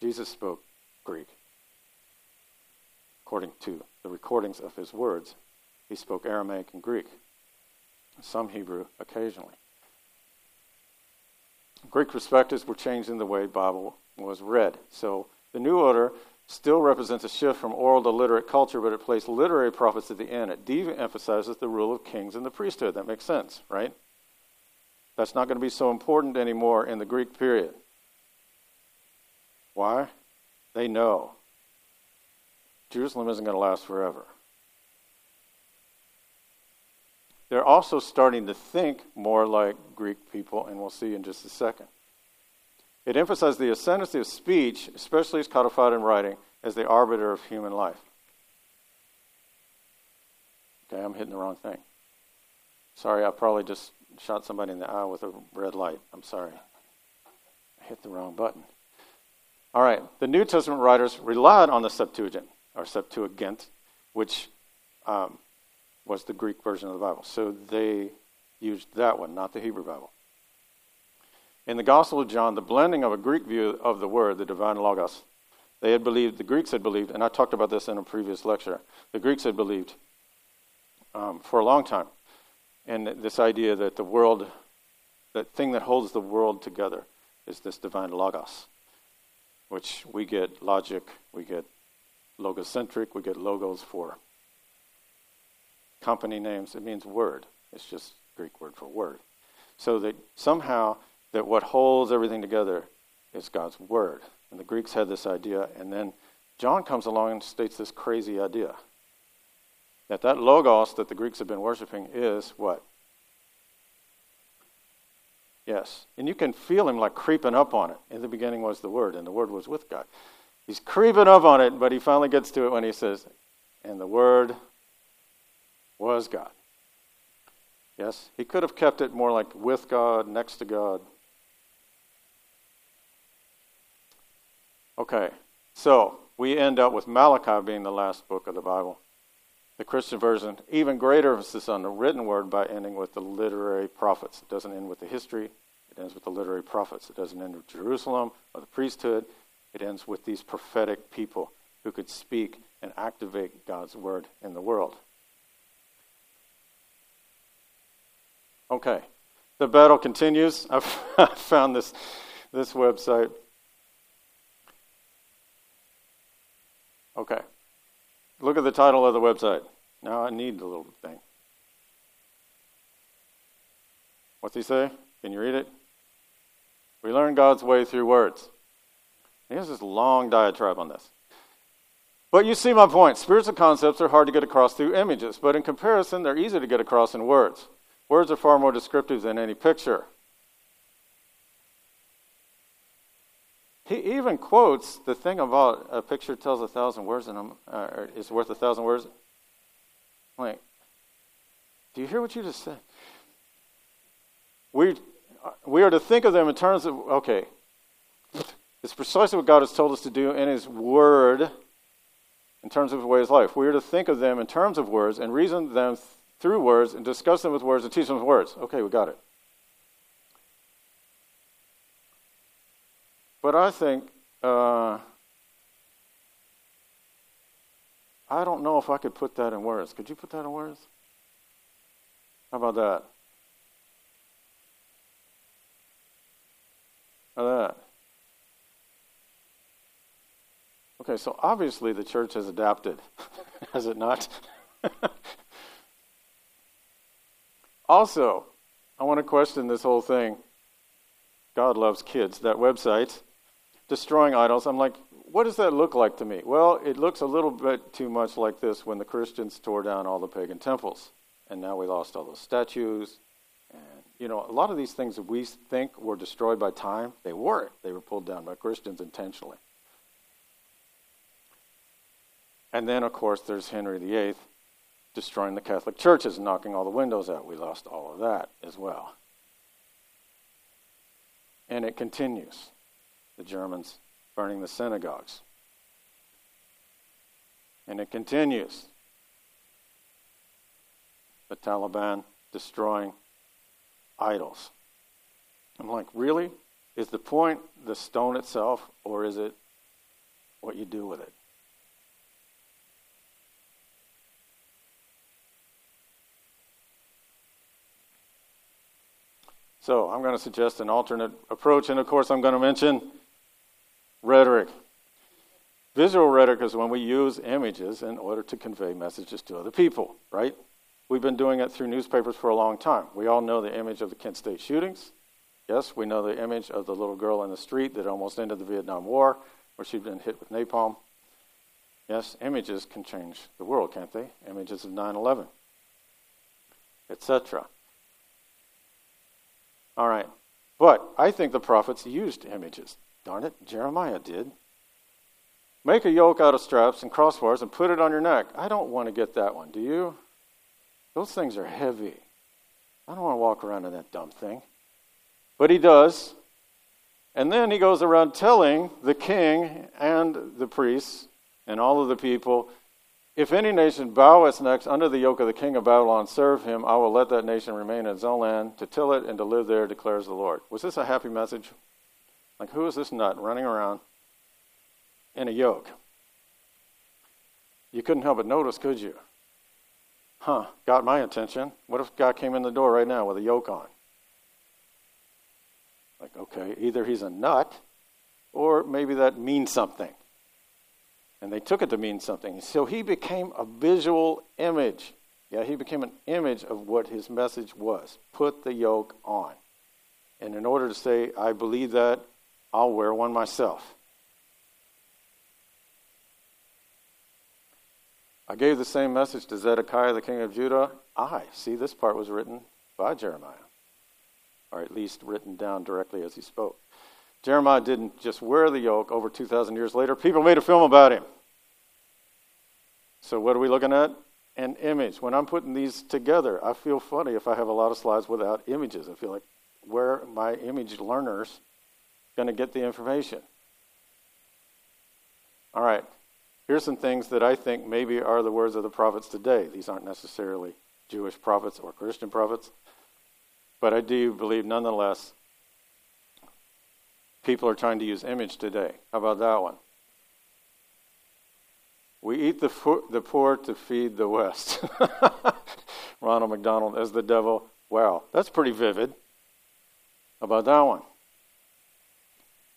[SPEAKER 2] Jesus spoke Greek. According to the recordings of his words, he spoke Aramaic and Greek some Hebrew occasionally. Greek perspectives were changing the way Bible was read. So the New Order still represents a shift from oral to literate culture, but it placed literary prophets at the end. It de-emphasizes the rule of kings and the priesthood. That makes sense, right? That's not going to be so important anymore in the Greek period. Why? They know Jerusalem isn't going to last forever. They're also starting to think more like Greek people, and we'll see in just a second. It emphasized the ascendancy of speech, especially as codified in writing, as the arbiter of human life. Okay, I'm hitting the wrong thing. Sorry, I probably just shot somebody in the eye with a red light. I'm sorry. I hit the wrong button. All right, the New Testament writers relied on the Septuagint, or Septuagint, which um, was the Greek version of the Bible. So they used that one, not the Hebrew Bible. In the Gospel of John, the blending of a Greek view of the Word, the divine Logos, they had believed, the Greeks had believed, and I talked about this in a previous lecture, the Greeks had believed um, for a long time. And this idea that the world, that thing that holds the world together, is this divine Logos. which we get logic, we get logocentric, we get logos for company names. It means word. It's just Greek word for word. So that somehow that what holds everything together is God's word. And the Greeks had this idea, and then John comes along and states this crazy idea that that logos that the Greeks have been worshiping is what? Yes. And you can feel him like creeping up on it. In the beginning was the Word, and the Word was with God. He's creeping up on it, but he finally gets to it when he says, and the Word was God. Yes? He could have kept it more like with God, next to God. Okay, so we end up with Malachi being the last book of the Bible. The Christian version, even greater emphasis on the written word by ending with the literary prophets. It doesn't end with the history, it ends with the literary prophets. It doesn't end with Jerusalem or the priesthood, it ends with these prophetic people who could speak and activate God's word in the world. Okay, the battle continues. I've found this, this website. Okay. Look at the title of the website. Now I need the little thing. What's he say? Can you read it? We learn God's way through words. He has this long diatribe on this. But you see my point. Spiritual concepts are hard to get across through images, but in comparison, they're easy to get across in words. Words are far more descriptive than any picture. He even quotes the thing about a picture tells a thousand words and uh, is worth a thousand words. Like, do you hear what you just said? We, we are to think of them in terms of, okay, it's precisely what God has told us to do in His Word in terms of His way of life. We are to think of them in terms of words and reason them through words and discuss them with words and teach them with words. Okay, we got it. But I think, uh, I don't know if I could put that in words. Could you put that in words? How about that? How that? Okay, so obviously the church has adapted, has it not? also, I want to question this whole thing. God loves kids. That website destroying idols. I'm like, what does that look like to me? Well, it looks a little bit too much like this when the Christians tore down all the pagan temples. And now we lost all those statues. And, you know, a lot of these things that we think were destroyed by time, they weren't. They were pulled down by Christians intentionally. And then, of course, there's Henry VIII destroying the Catholic churches, knocking all the windows out. We lost all of that as well. And it continues the Germans burning the synagogues. And it continues. The Taliban destroying idols. I'm like, really? Is the point the stone itself, or is it what you do with it? So I'm going to suggest an alternate approach, and of course, I'm going to mention rhetoric. Visual rhetoric is when we use images in order to convey messages to other people, right? We've been doing it through newspapers for a long time. We all know the image of the Kent State shootings. Yes, we know the image of the little girl in the street that almost ended the Vietnam War, where she'd been hit with napalm. Yes, images can change the world, can't they? Images of 9 11, etc. All right. But I think the prophets used images. Darn it, Jeremiah did. Make a yoke out of straps and crossbars and put it on your neck. I don't want to get that one, do you? Those things are heavy. I don't want to walk around in that dumb thing. But he does. And then he goes around telling the king and the priests and all of the people if any nation bow its necks under the yoke of the king of Babylon serve him, I will let that nation remain in its own land to till it and to live there, declares the Lord. Was this a happy message? Like, who is this nut running around in a yoke? You couldn't help but notice, could you? Huh, got my attention. What if God came in the door right now with a yoke on? Like, okay, either he's a nut or maybe that means something. And they took it to mean something. So he became a visual image. Yeah, he became an image of what his message was. Put the yoke on. And in order to say, I believe that, I'll wear one myself. I gave the same message to Zedekiah, the king of Judah. I. See, this part was written by Jeremiah, or at least written down directly as he spoke. Jeremiah didn't just wear the yoke over 2,000 years later. People made a film about him. So, what are we looking at? An image. When I'm putting these together, I feel funny if I have a lot of slides without images. I feel like, where my image learners going to get the information? All right. Here's some things that I think maybe are the words of the prophets today. These aren't necessarily Jewish prophets or Christian prophets, but I do believe nonetheless people are trying to use image today. How about that one? We eat the, fo- the poor to feed the West. Ronald McDonald as the devil. Wow, that's pretty vivid. How about that one?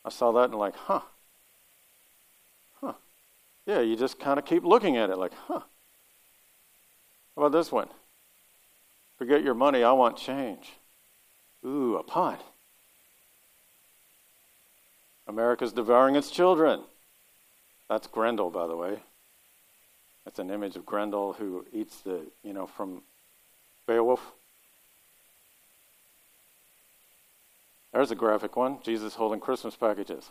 [SPEAKER 2] I saw that and like, huh, Huh. yeah, you just kind of keep looking at it like, huh. How about this one? Forget your money, I want change. Ooh, a pun. America's devouring its children. That's Grendel, by the way. That's an image of Grendel who eats the, you know, from Beowulf. There's a graphic one Jesus holding Christmas packages.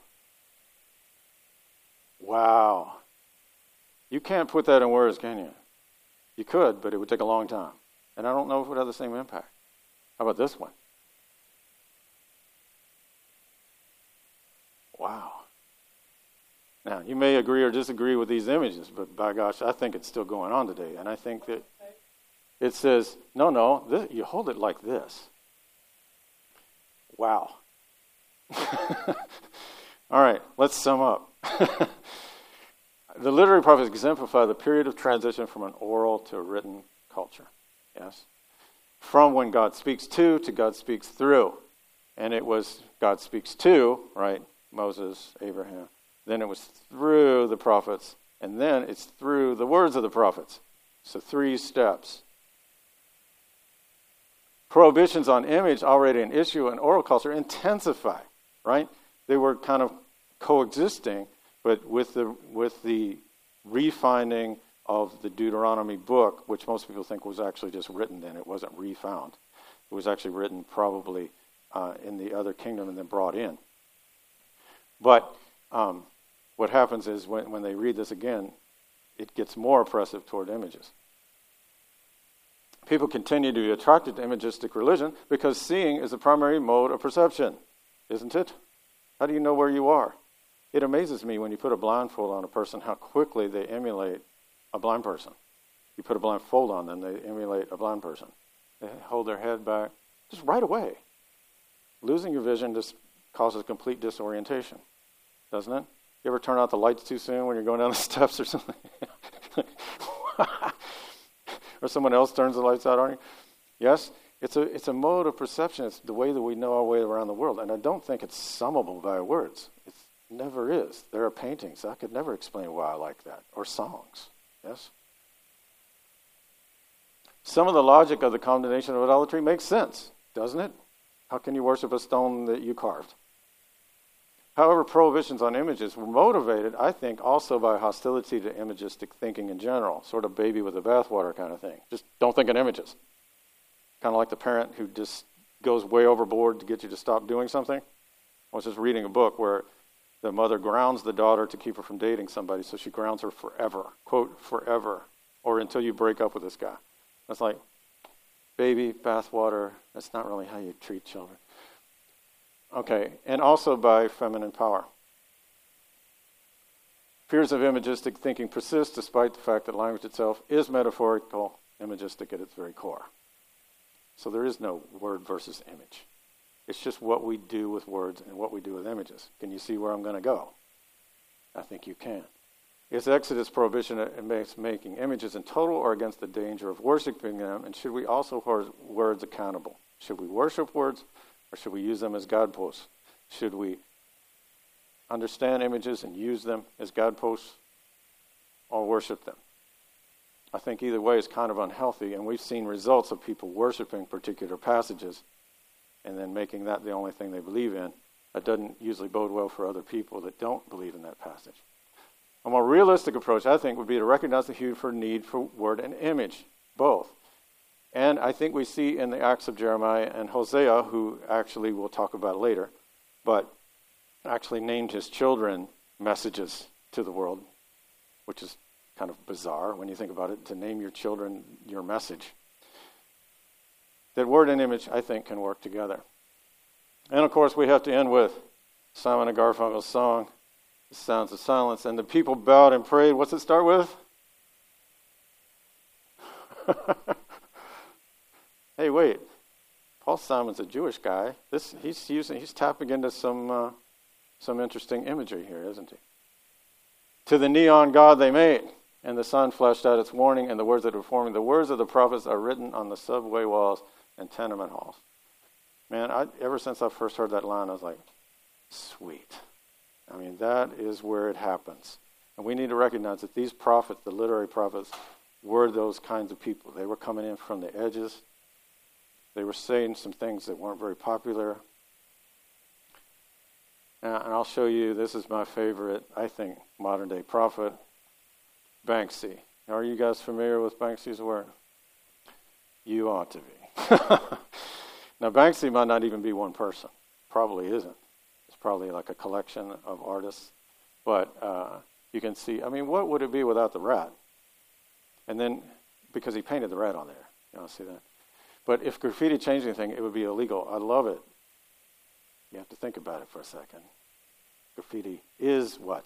[SPEAKER 2] Wow. You can't put that in words, can you? You could, but it would take a long time. And I don't know if it would have the same impact. How about this one? Wow. Now, you may agree or disagree with these images, but by gosh, I think it's still going on today. And I think that it says, no, no, this, you hold it like this. Wow. All right, let's sum up. the literary prophets exemplify the period of transition from an oral to a written culture. Yes? From when God speaks to to God speaks through. And it was God speaks to, right? Moses, Abraham. Then it was through the prophets. And then it's through the words of the prophets. So three steps. Prohibitions on image, already an issue in oral culture, intensify, right? They were kind of coexisting but with the, with the refining of the Deuteronomy book, which most people think was actually just written then, it wasn't refound. It was actually written probably uh, in the other kingdom and then brought in. But um, what happens is when, when they read this again, it gets more oppressive toward images. People continue to be attracted to imagistic religion because seeing is the primary mode of perception, isn't it? How do you know where you are? It amazes me when you put a blindfold on a person how quickly they emulate a blind person. You put a blindfold on them, they emulate a blind person. They hold their head back just right away. Losing your vision just causes complete disorientation, doesn't it? You ever turn out the lights too soon when you're going down the steps or something? or someone else turns the lights out on you? Yes? It's a, it's a mode of perception. It's the way that we know our way around the world. And I don't think it's summable by words. It's Never is. There are paintings. I could never explain why I like that. Or songs. Yes? Some of the logic of the condemnation of idolatry makes sense, doesn't it? How can you worship a stone that you carved? However, prohibitions on images were motivated, I think, also by hostility to imagistic thinking in general, sort of baby with the bathwater kind of thing. Just don't think in images. Kind of like the parent who just goes way overboard to get you to stop doing something. I was just reading a book where the mother grounds the daughter to keep her from dating somebody, so she grounds her forever. Quote, forever. Or until you break up with this guy. That's like baby, bathwater. That's not really how you treat children. Okay, and also by feminine power. Fears of imagistic thinking persist despite the fact that language itself is metaphorical, imagistic at its very core. So there is no word versus image. It's just what we do with words and what we do with images. Can you see where I'm going to go? I think you can. Is Exodus prohibition against making images in total or against the danger of worshiping them? And should we also hold words accountable? Should we worship words or should we use them as guideposts? Should we understand images and use them as guideposts or worship them. I think either way is kind of unhealthy, and we've seen results of people worshiping particular passages and then making that the only thing they believe in. That doesn't usually bode well for other people that don't believe in that passage. A more realistic approach, I think, would be to recognize the huge need for word and image, both. And I think we see in the Acts of Jeremiah and Hosea, who actually we'll talk about later, but actually named his children messages to the world, which is kind of bizarre when you think about it, to name your children your message. That word and image, I think, can work together. And of course, we have to end with Simon and Garfunkel's song, The Sounds of Silence. And the people bowed and prayed. What's it start with? hey, wait. Paul Simon's a Jewish guy. This he's using he's tapping into some uh, some interesting imagery here, isn't he? To the neon god they made, and the sun flashed out its warning, and the words that were forming. The words of the prophets are written on the subway walls and tenement halls. Man, I, ever since I first heard that line, I was like, sweet. I mean, that is where it happens. And we need to recognize that these prophets, the literary prophets, were those kinds of people. They were coming in from the edges. They were saying some things that weren't very popular. And I'll show you, this is my favorite, I think, modern day prophet, Banksy. Are you guys familiar with Banksy's work? You ought to be. now, Banksy might not even be one person. Probably isn't. It's probably like a collection of artists. But uh, you can see, I mean, what would it be without the rat? And then, because he painted the rat on there. You know, see that? But if graffiti changed anything, it would be illegal. I love it. You have to think about it for a second. Graffiti is what?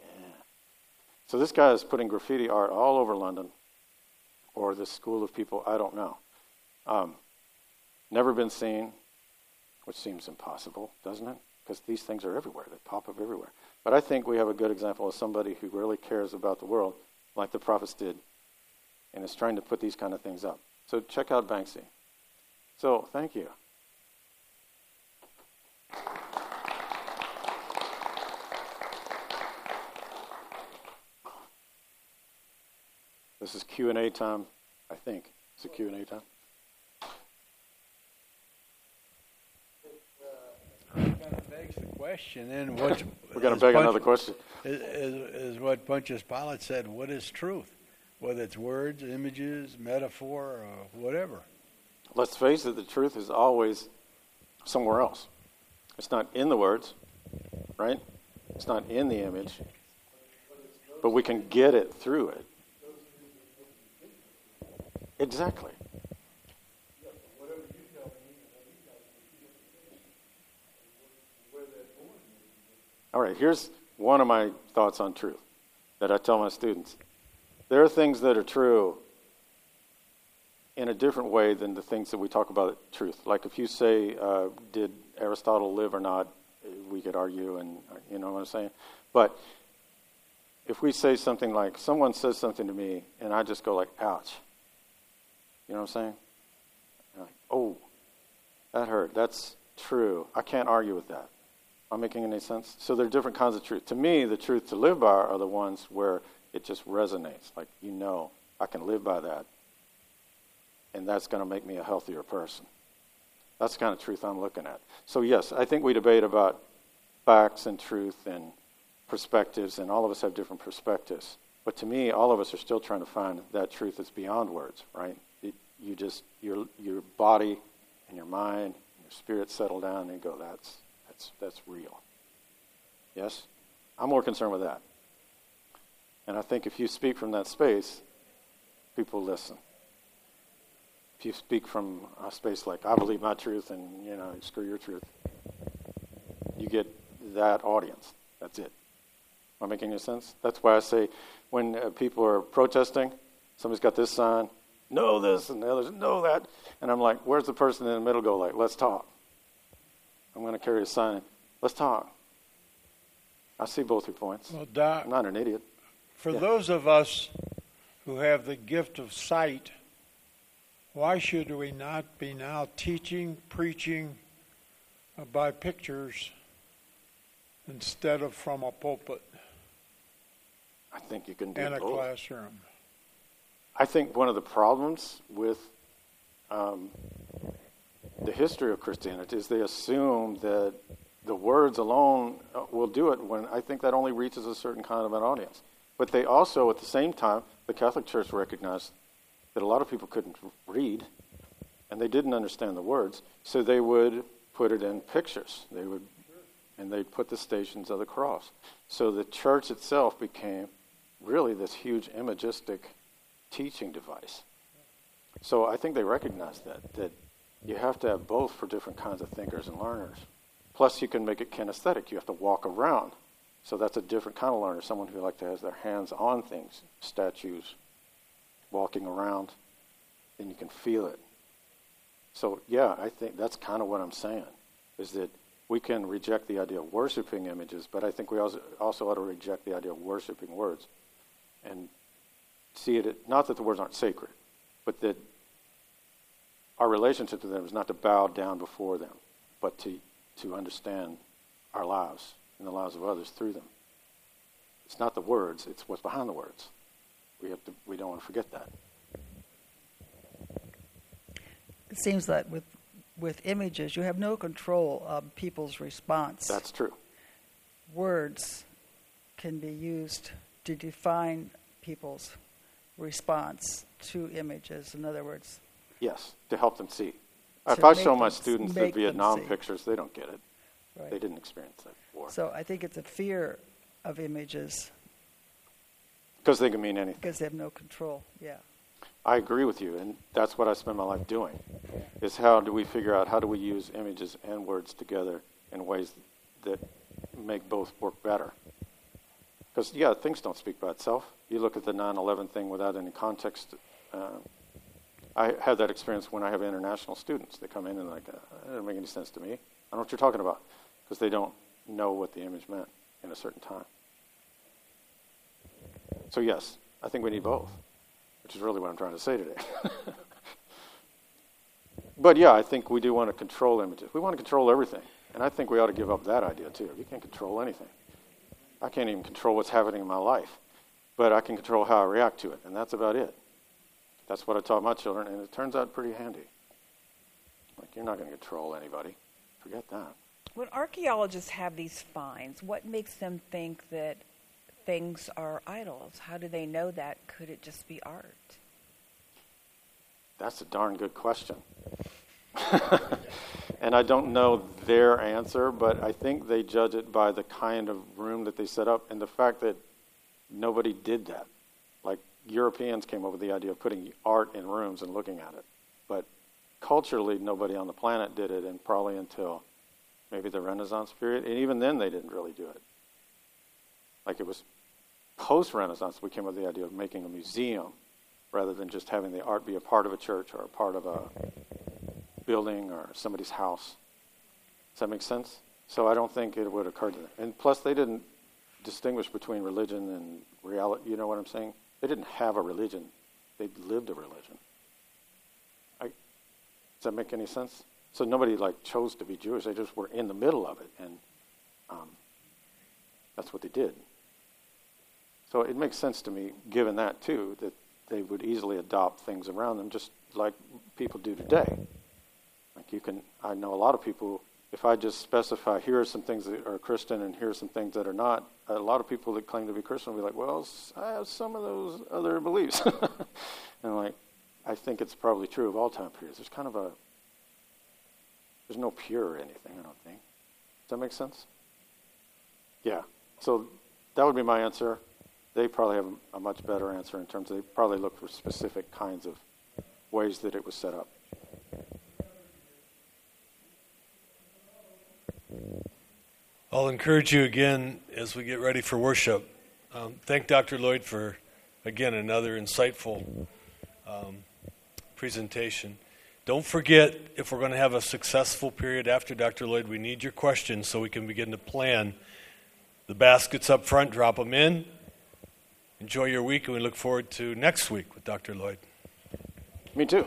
[SPEAKER 2] Yeah. So this guy is putting graffiti art all over London, or this school of people, I don't know. Um, never been seen, which seems impossible, doesn't it? Because these things are everywhere, they pop up everywhere. But I think we have a good example of somebody who really cares about the world, like the prophets did, and is trying to put these kind of things up. So check out Banksy. So, thank you. This is Q&A time, I think. It's a Q&A time.
[SPEAKER 3] kind of begs the question, then what?
[SPEAKER 2] We're going to beg another question.
[SPEAKER 3] Is, is, is what Pontius Pilate said, what is truth? Whether it's words, images, metaphor, or whatever.
[SPEAKER 2] Let's face it, the truth is always somewhere else. It's not in the words, right? It's not in the image, but we can get it through it. Exactly. All right, here's one of my thoughts on truth that I tell my students. There are things that are true in a different way than the things that we talk about truth. Like if you say, uh, did Aristotle live or not, we could argue, and you know what I'm saying? But if we say something like, someone says something to me, and I just go like, ouch, you know what I'm saying? Like, oh, that hurt. That's true. I can't argue with that. Am I making any sense? So there are different kinds of truth. To me, the truth to live by are the ones where it just resonates. Like, you know, I can live by that. And that's going to make me a healthier person. That's the kind of truth I'm looking at. So, yes, I think we debate about facts and truth and perspectives, and all of us have different perspectives. But to me, all of us are still trying to find that truth that's beyond words, right? you just your your body and your mind and your spirit settle down and go, that's that's that's real. Yes? I'm more concerned with that. And I think if you speak from that space, people listen. If you speak from a space like I believe my truth and you know screw your truth, you get that audience. That's it. Am I making any sense? That's why I say when uh, people are protesting, somebody's got this sign, know this, and the others know that. And I'm like, where's the person in the middle go like, let's talk? I'm going to carry a sign. Let's talk. I see both your points.
[SPEAKER 3] Well, Doc,
[SPEAKER 2] I'm not an idiot.
[SPEAKER 3] For yeah. those of us who have the gift of sight, why should we not be now teaching, preaching by pictures
[SPEAKER 4] instead of from a pulpit
[SPEAKER 2] I think you can do
[SPEAKER 4] and a
[SPEAKER 2] both.
[SPEAKER 4] classroom.
[SPEAKER 2] I think one of the problems with um, the history of Christianity is they assume that the words alone uh, will do it when I think that only reaches a certain kind of an audience. But they also, at the same time, the Catholic Church recognized that a lot of people couldn't read and they didn't understand the words, so they would put it in pictures. They would, and they'd put the stations of the cross. So the church itself became really this huge imagistic teaching device. So I think they recognize that, that you have to have both for different kinds of thinkers and learners. Plus, you can make it kinesthetic. You have to walk around. So that's a different kind of learner, someone who like to has their hands on things, statues, walking around, and you can feel it. So yeah, I think that's kind of what I'm saying, is that we can reject the idea of worshiping images, but I think we also, also ought to reject the idea of worshiping words and see it, not that the words aren't sacred, but that our relationship to them is not to bow down before them, but to, to understand our lives and the lives of others through them. It's not the words, it's what's behind the words. We, have to, we don't want to forget that.
[SPEAKER 5] It seems that with with images, you have no control of people's response.
[SPEAKER 2] That's true.
[SPEAKER 5] Words can be used to define people's response to images. In other words,
[SPEAKER 2] Yes, to help them see. If I show my students the Vietnam pictures, they don't get it.
[SPEAKER 5] right.
[SPEAKER 2] They didn't experience that
[SPEAKER 5] So I think it's a fear of images
[SPEAKER 2] Because they can mean anything.
[SPEAKER 5] because they have no control. Yeah.
[SPEAKER 2] I agree with you, and that's what I spend my life doing. Is how do we figure out how do we use images and words together in ways that make both work better? Because yeah, things don't speak by itself. You look at the 9/11 thing without any context. Uh, I have that experience when I have international students. They come in and like, uh, that doesn't make any sense to me. I don't know what you're talking about because they don't know what the image meant in a certain time. So yes, I think we need both which is really what I'm trying to say today. but yeah, I think we do want to control images. We want to control everything. And I think we ought to give up that idea too. You can't control anything. I can't even control what's happening in my life, but I can control how I react to it, and that's about it. That's what I taught my children, and it turns out pretty handy. Like, you're not going to control anybody. Forget that.
[SPEAKER 6] When archaeologists have these finds, what makes them think that things are idols? How do they know that? Could it just be art?
[SPEAKER 2] That's a darn good question. and I don't know their answer, but I think they judge it by the kind of room that they set up and the fact that nobody did that. Like Europeans came up with the idea of putting art in rooms and looking at it. But culturally, nobody on the planet did it, and probably until maybe the Renaissance period. And even then, they didn't really do it. Like it was post Renaissance, we came up with the idea of making a museum rather than just having the art be a part of a church or a part of a building or somebody's house. Does that make sense? So I don't think it would occur to them. And plus, they didn't distinguish between religion and reality. You know what I'm saying? They didn't have a religion; they lived a religion. I, does that make any sense? So nobody like chose to be Jewish; they just were in the middle of it, and um, that's what they did. So it makes sense to me, given that too, that they would easily adopt things around them, just like people do today. Like you can, I know a lot of people. If I just specify here are some things that are Christian and here are some things that are not, a lot of people that claim to be Christian will be like, "Well, I have some of those other beliefs," and like, I think it's probably true of all time periods. There's kind of a, there's no pure or anything. I don't think. Does that make sense? Yeah. So that would be my answer they probably have a much better answer in terms of they probably look for specific kinds of ways that it was set up.
[SPEAKER 1] I'll encourage you again as we get ready for worship. Um, thank Dr. Lloyd for, again, another insightful um, presentation. Don't forget, if we're going to have a successful period after Dr. Lloyd, we need your questions so we can begin to plan. The baskets up front, drop them in. Enjoy your week, and we look forward to next week with Dr. Lloyd.
[SPEAKER 2] Me too.